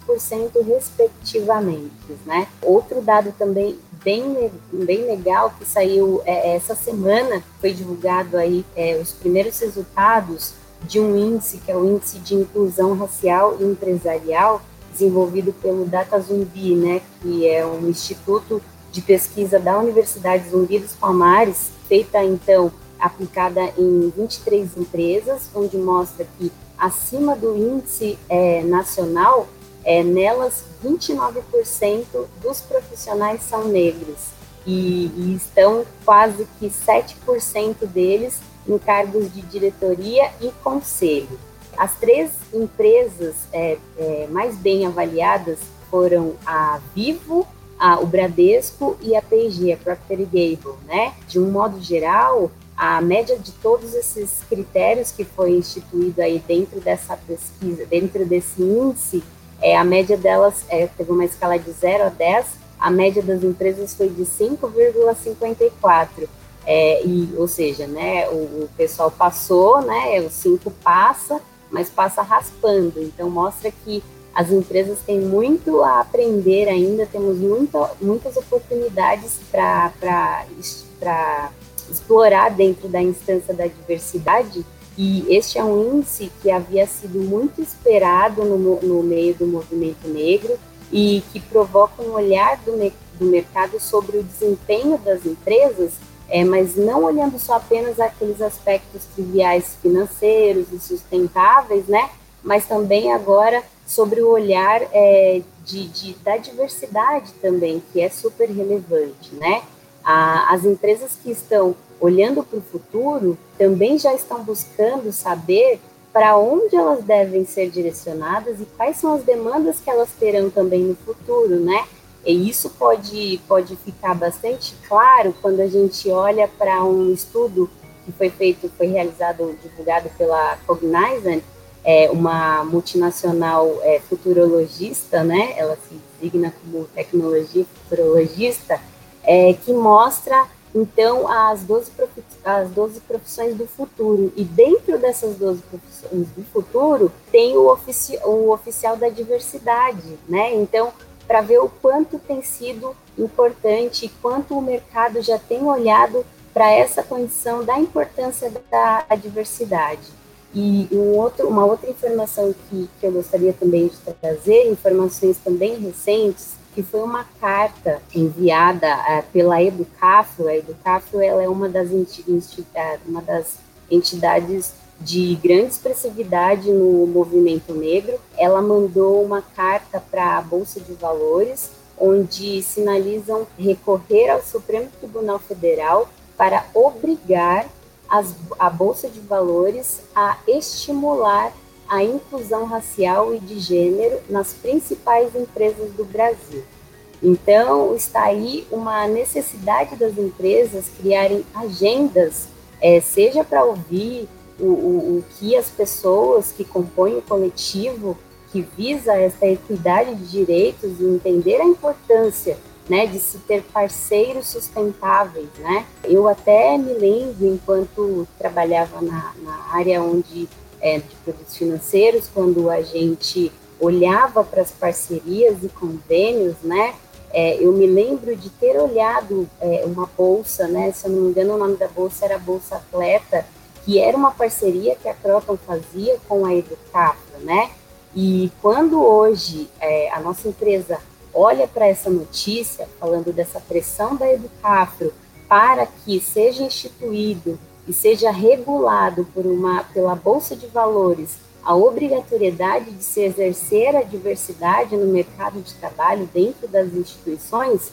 respectivamente. Né? Outro dado também bem, bem legal que saiu é, essa semana, foi divulgado aí é, os primeiros resultados de um índice, que é o Índice de Inclusão Racial e Empresarial, desenvolvido pelo Data Zumbi, né, que é um instituto de pesquisa da Universidade Zumbi dos Palmares, feita então aplicada em 23 empresas, onde mostra que acima do índice é, nacional, é, nelas 29% dos profissionais são negros e, e estão quase que 7% deles em cargos de diretoria e conselho. As três empresas é, é, mais bem avaliadas foram a Vivo, a, o Bradesco e a P&G, a Procter Gamble, né? De um modo geral, a média de todos esses critérios que foi instituído aí dentro dessa pesquisa, dentro desse índice, é, a média delas é, teve uma escala de 0 a 10, a média das empresas foi de 5,54. É, e, ou seja, né, o, o, pessoal passou, né, o 5 passa, mas passa raspando. Então, mostra que as empresas têm muito a aprender ainda, temos muita, muitas oportunidades para explorar dentro da instância da diversidade, e este é um índice que havia sido muito esperado no, no meio do movimento negro e que provoca um olhar do, do mercado sobre o desempenho das empresas, é, mas não olhando só apenas aqueles aspectos triviais financeiros e sustentáveis, né? Mas também agora sobre o olhar é, de, de, da diversidade também, que é super relevante, né? A, as empresas que estão olhando para o futuro também já estão buscando saber para onde elas devem ser direcionadas e quais são as demandas que elas terão também no futuro, né? E isso pode, pode ficar bastante claro quando a gente olha para um estudo que foi feito, foi realizado, divulgado pela Cognizant, é, uma multinacional é, futurologista, né? Ela se designa como tecnologia futurologista, é, que mostra então as 12, as 12 profissões do futuro. E dentro dessas 12 profissões do futuro tem o, ofici o oficial da diversidade, né? Então, para ver o quanto tem sido importante e quanto o mercado já tem olhado para essa condição da importância da, da diversidade. E um outro, uma outra informação que, que eu gostaria também de trazer, informações também recentes, que foi uma carta enviada uh, pela Educafro. A Educafro ela é uma das, é, uma das entidades de grande expressividade no movimento negro. Ela mandou uma carta para a Bolsa de Valores, onde sinalizam recorrer ao Supremo Tribunal Federal para obrigar as, a Bolsa de Valores a estimular a inclusão racial e de gênero nas principais empresas do Brasil. Então, está aí uma necessidade das empresas criarem agendas, é, seja para ouvir o, o, o que as pessoas que compõem o coletivo que visa essa equidade de direitos e entender a importância né, de se ter parceiros sustentáveis, né? Eu até me lembro, enquanto trabalhava na, na área onde é, de produtos financeiros, quando a gente olhava para as parcerias e convênios, né? É, eu me lembro de ter olhado é, uma bolsa, né? Se eu não me engano, o nome da bolsa era Bolsa Atleta, que era uma parceria que a Croton fazia com a Educafra, né? E quando hoje é, a nossa empresa olha para essa notícia, falando dessa pressão da Educafro para que seja instituído e seja regulado por uma, pela Bolsa de Valores a obrigatoriedade de se exercer a diversidade no mercado de trabalho dentro das instituições,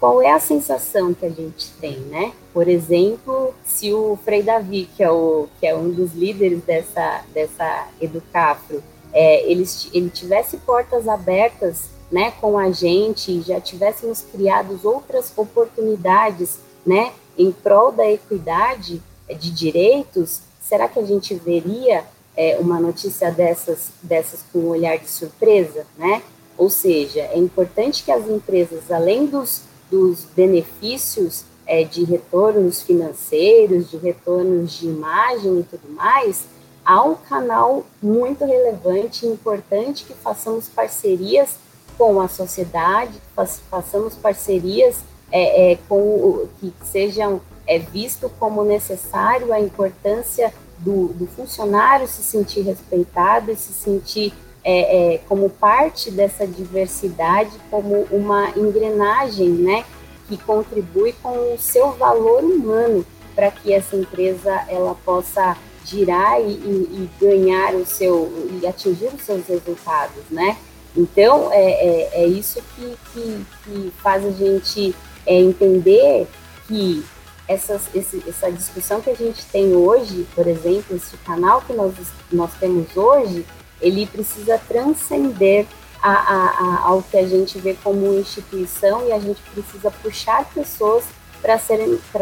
qual é a sensação que a gente tem, né? Por exemplo, se o Frei Davi, que é, o, que é um dos líderes dessa, dessa Educafro, é, ele, ele tivesse portas abertas né, com a gente já tivéssemos criado outras oportunidades né, em prol da equidade de direitos, será que a gente veria é, uma notícia dessas, dessas com um olhar de surpresa? Né? Ou seja, é importante que as empresas, além dos, dos benefícios é, de retornos financeiros, de retornos de imagem e tudo mais, há um canal muito relevante e importante que façamos parcerias com a sociedade, façamos parcerias é, é, com que sejam é, visto como necessário a importância do, do, funcionário se sentir respeitado e se sentir é, é, como parte dessa diversidade, como uma engrenagem, né, que contribui com o seu valor humano para que essa empresa ela possa girar e, e, e, ganhar o seu e atingir os seus resultados, né? Então é, é, é isso que, que, que, faz a gente é, entender que essas, esse, essa discussão que a gente tem hoje, por exemplo, esse canal que nós, nós temos hoje, ele precisa transcender a, a, a, ao que a gente vê como instituição e a gente precisa puxar pessoas para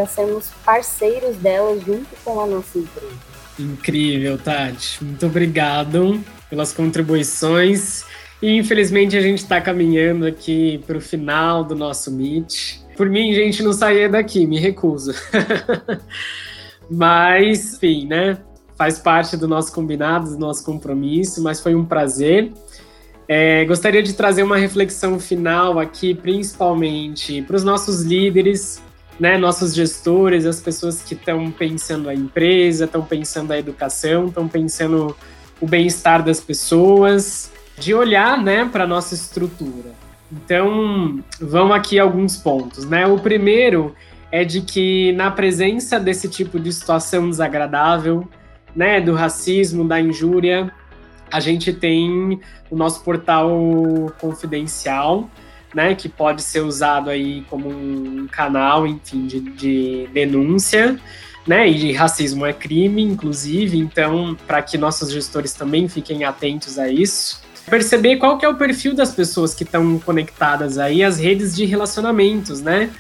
sermos parceiros delas junto com a nossa empresa. Incrível, Tati. Muito obrigado pelas contribuições. E infelizmente a gente está caminhando aqui para o final do nosso Meet. Por mim, gente, não sair daqui, me recuso. mas, enfim, né? Faz parte do nosso combinado, do nosso compromisso, mas foi um prazer. É, gostaria de trazer uma reflexão final aqui, principalmente para os nossos líderes, né, nossos gestores, as pessoas que estão pensando a empresa, estão pensando a educação, estão pensando o bem-estar das pessoas, de olhar, né, para nossa estrutura. Então, vão aqui alguns pontos, né? O primeiro é de que na presença desse tipo de situação desagradável, né, do racismo, da injúria, a gente tem o nosso portal confidencial, né, que pode ser usado aí como um canal, enfim, de, de denúncia, né, e racismo é crime, inclusive, então, para que nossos gestores também fiquem atentos a isso. Perceber qual que é o perfil das pessoas que estão conectadas aí às redes de relacionamentos, né,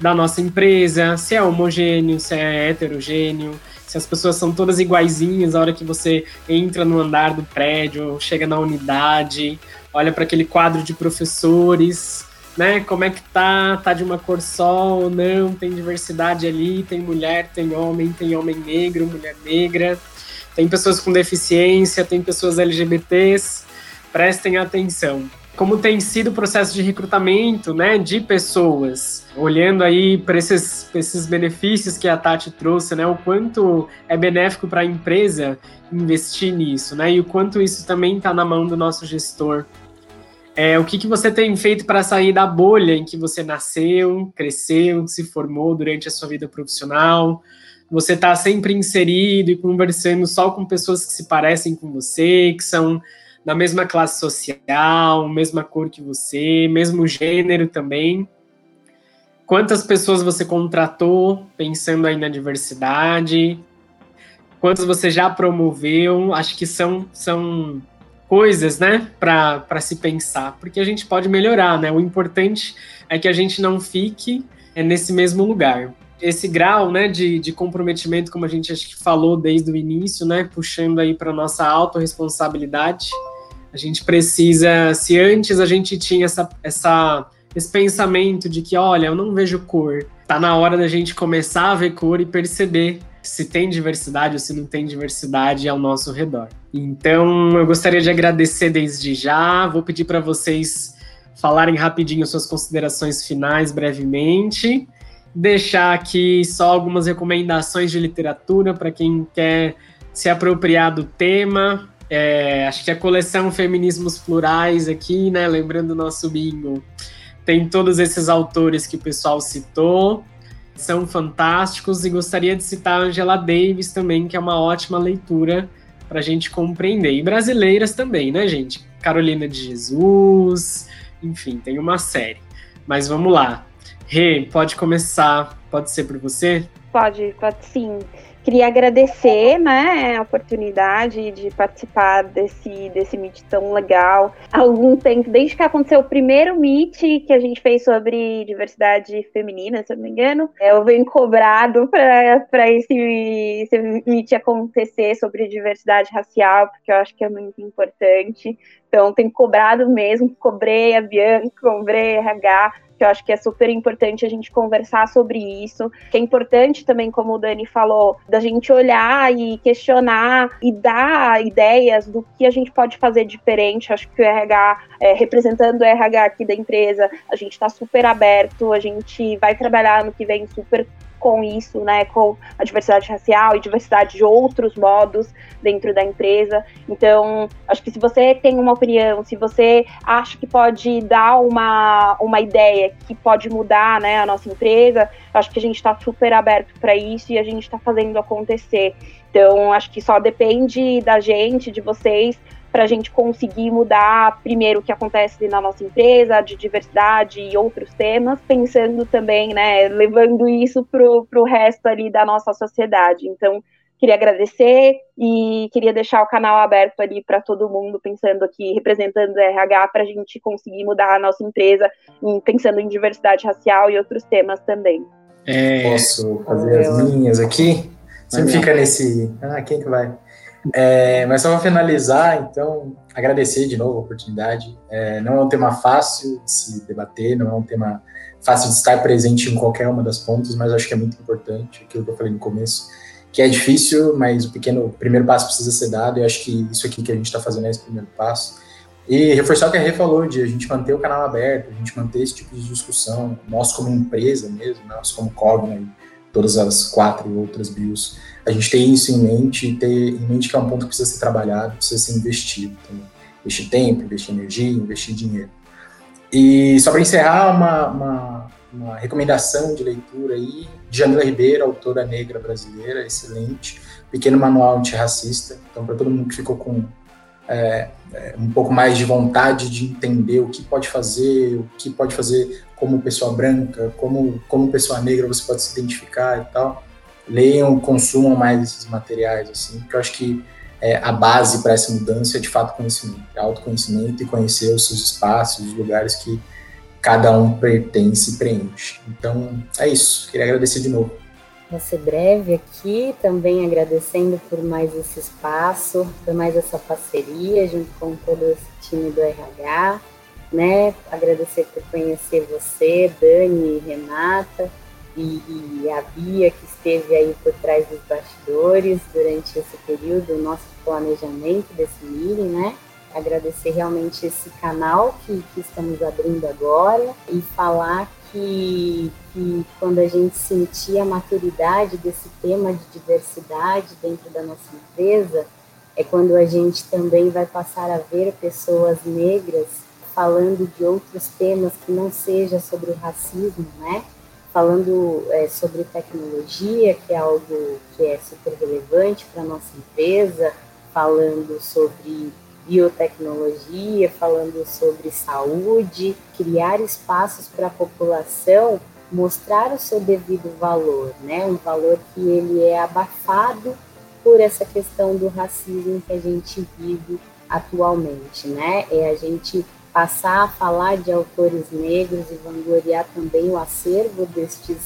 da nossa empresa, se é homogêneo, se é heterogêneo, se as pessoas são todas iguaizinhas a hora que você entra no andar do prédio, chega na unidade, olha para aquele quadro de professores, né? Como é que tá? Tá de uma cor só ou não? Tem diversidade ali, tem mulher, tem homem, tem homem negro, mulher negra, tem pessoas com deficiência, tem pessoas LGBTs. Prestem atenção. Como tem sido o processo de recrutamento, né, de pessoas, olhando aí para esses, esses benefícios que a Tati trouxe, né, o quanto é benéfico para a empresa investir nisso, né, e o quanto isso também está na mão do nosso gestor é, o que, que você tem feito para sair da bolha em que você nasceu, cresceu, se formou durante a sua vida profissional? Você está sempre inserido e conversando só com pessoas que se parecem com você, que são da mesma classe social, mesma cor que você, mesmo gênero também. Quantas pessoas você contratou pensando aí na diversidade? Quantas você já promoveu? Acho que são, são coisas, né, para se pensar, porque a gente pode melhorar, né? O importante é que a gente não fique é, nesse mesmo lugar. Esse grau, né, de, de comprometimento, como a gente acho que falou desde o início, né, puxando aí para nossa autorresponsabilidade, a gente precisa, se antes a gente tinha essa, essa, esse pensamento de que, olha, eu não vejo cor, tá na hora da gente começar a ver cor e perceber se tem diversidade ou se não tem diversidade ao nosso redor. Então, eu gostaria de agradecer desde já. Vou pedir para vocês falarem rapidinho suas considerações finais, brevemente. Deixar aqui só algumas recomendações de literatura para quem quer se apropriar do tema. É, acho que a coleção Feminismos Plurais aqui, né? Lembrando o nosso bingo, tem todos esses autores que o pessoal citou são fantásticos e gostaria de citar Angela Davis também, que é uma ótima leitura para a gente compreender. E brasileiras também, né, gente? Carolina de Jesus, enfim, tem uma série. Mas vamos lá. Rê, pode começar. Pode ser por você? Pode, pode sim. Queria agradecer, né, a oportunidade de participar desse, desse Meet tão legal. Há algum tempo, desde que aconteceu o primeiro Meet que a gente fez sobre diversidade feminina, se eu não me engano, é, eu venho cobrado para esse, esse Meet acontecer sobre diversidade racial, porque eu acho que é muito importante. Então, tenho cobrado mesmo, cobrei a Bianca, cobrei a RH, que eu acho que é super importante a gente conversar sobre isso. Que é importante também, como o Dani falou, da gente olhar e questionar e dar ideias do que a gente pode fazer diferente. Acho que o RH, é, representando o RH aqui da empresa, a gente está super aberto, a gente vai trabalhar no que vem super com isso, né, com a diversidade racial e diversidade de outros modos dentro da empresa. Então, acho que se você tem uma opinião, se você acha que pode dar uma, uma ideia que pode mudar, né, a nossa empresa, acho que a gente está super aberto para isso e a gente está fazendo acontecer. Então, acho que só depende da gente, de vocês, para a gente conseguir mudar primeiro o que acontece na nossa empresa, de diversidade e outros temas, pensando também, né, levando isso para o resto ali da nossa sociedade. Então, queria agradecer e queria deixar o canal aberto ali para todo mundo, pensando aqui, representando o RH, para a gente conseguir mudar a nossa empresa, pensando em diversidade racial e outros temas também. É... Posso fazer as minhas aqui? Você fica nesse. Ah, quem que vai? É, mas só para finalizar, então, agradecer de novo a oportunidade. É, não é um tema fácil de se debater, não é um tema fácil de estar presente em qualquer uma das pontas, mas acho que é muito importante, aquilo que eu falei no começo, que é difícil, mas o pequeno o primeiro passo precisa ser dado, e acho que isso aqui que a gente está fazendo é esse primeiro passo. E reforçar o que a Rê falou, de a gente manter o canal aberto, a gente manter esse tipo de discussão, nós como empresa mesmo, nós como Cogna, todas as quatro outras bios, a gente tem isso em mente ter em mente que é um ponto que precisa ser trabalhado, precisa ser investido também. Investir tempo, investir energia, investir dinheiro. E só para encerrar, uma, uma, uma, recomendação de leitura aí, de Jamila Ribeiro, autora negra brasileira, excelente, pequeno manual antirracista, então para todo mundo que ficou com é, é, um pouco mais de vontade de entender o que pode fazer, o que pode fazer como pessoa branca, como, como pessoa negra você pode se identificar e tal, leiam, consumam mais esses materiais, assim, porque eu acho que é, a base para essa mudança é de fato conhecimento, é autoconhecimento e conhecer os seus espaços, os lugares que cada um pertence e preenche. Então, é isso. Queria agradecer de novo. Vou ser breve aqui, também agradecendo por mais esse espaço, por mais essa parceria junto com todo esse time do RH, né? Agradecer por conhecer você, Dani e Renata, e, e, a Bia, que esteve aí por trás dos bastidores durante esse período, o nosso planejamento desse meeting, né? Agradecer realmente esse canal que, que estamos abrindo agora e falar que, que quando a gente sentir a maturidade desse tema de diversidade dentro da nossa empresa, é quando a gente também vai passar a ver pessoas negras falando de outros temas que não seja sobre o racismo, né? Falando é, sobre tecnologia, que é algo que é super relevante para a nossa empresa, falando sobre biotecnologia, falando sobre saúde, criar espaços para a população mostrar o seu devido valor, né? Um valor que ele é abafado por essa questão do racismo que a gente vive atualmente, né? É a gente passar a falar de autores negros e vangloriar também o acervo destes,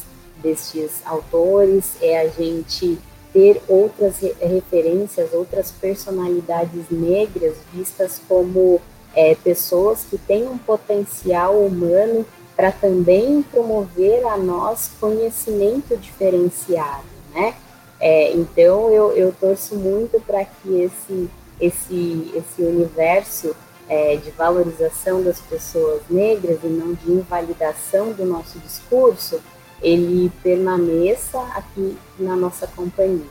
destes autores, é a gente ter outras referências, outras personalidades negras vistas como é, pessoas que têm um potencial humano para também promover a nós conhecimento diferenciado, né? É, então eu, eu torço muito para que esse, esse, esse universo é, de valorização das pessoas negras e não de invalidação do nosso discurso, ele permaneça aqui na nossa companhia.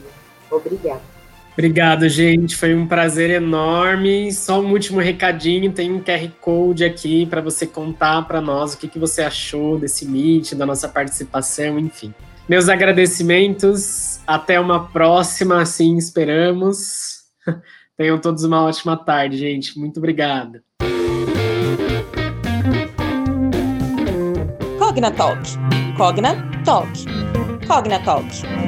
Obrigada. Obrigado, gente. Foi um prazer enorme. Só um último recadinho: tem um QR Code aqui para você contar para nós o que, que você achou desse Meet, da nossa participação, enfim. Meus agradecimentos. Até uma próxima, assim esperamos. Tenham todos uma ótima tarde, gente. Muito obrigado. Cogna Talk. Cogna Talk. Cogna Talk.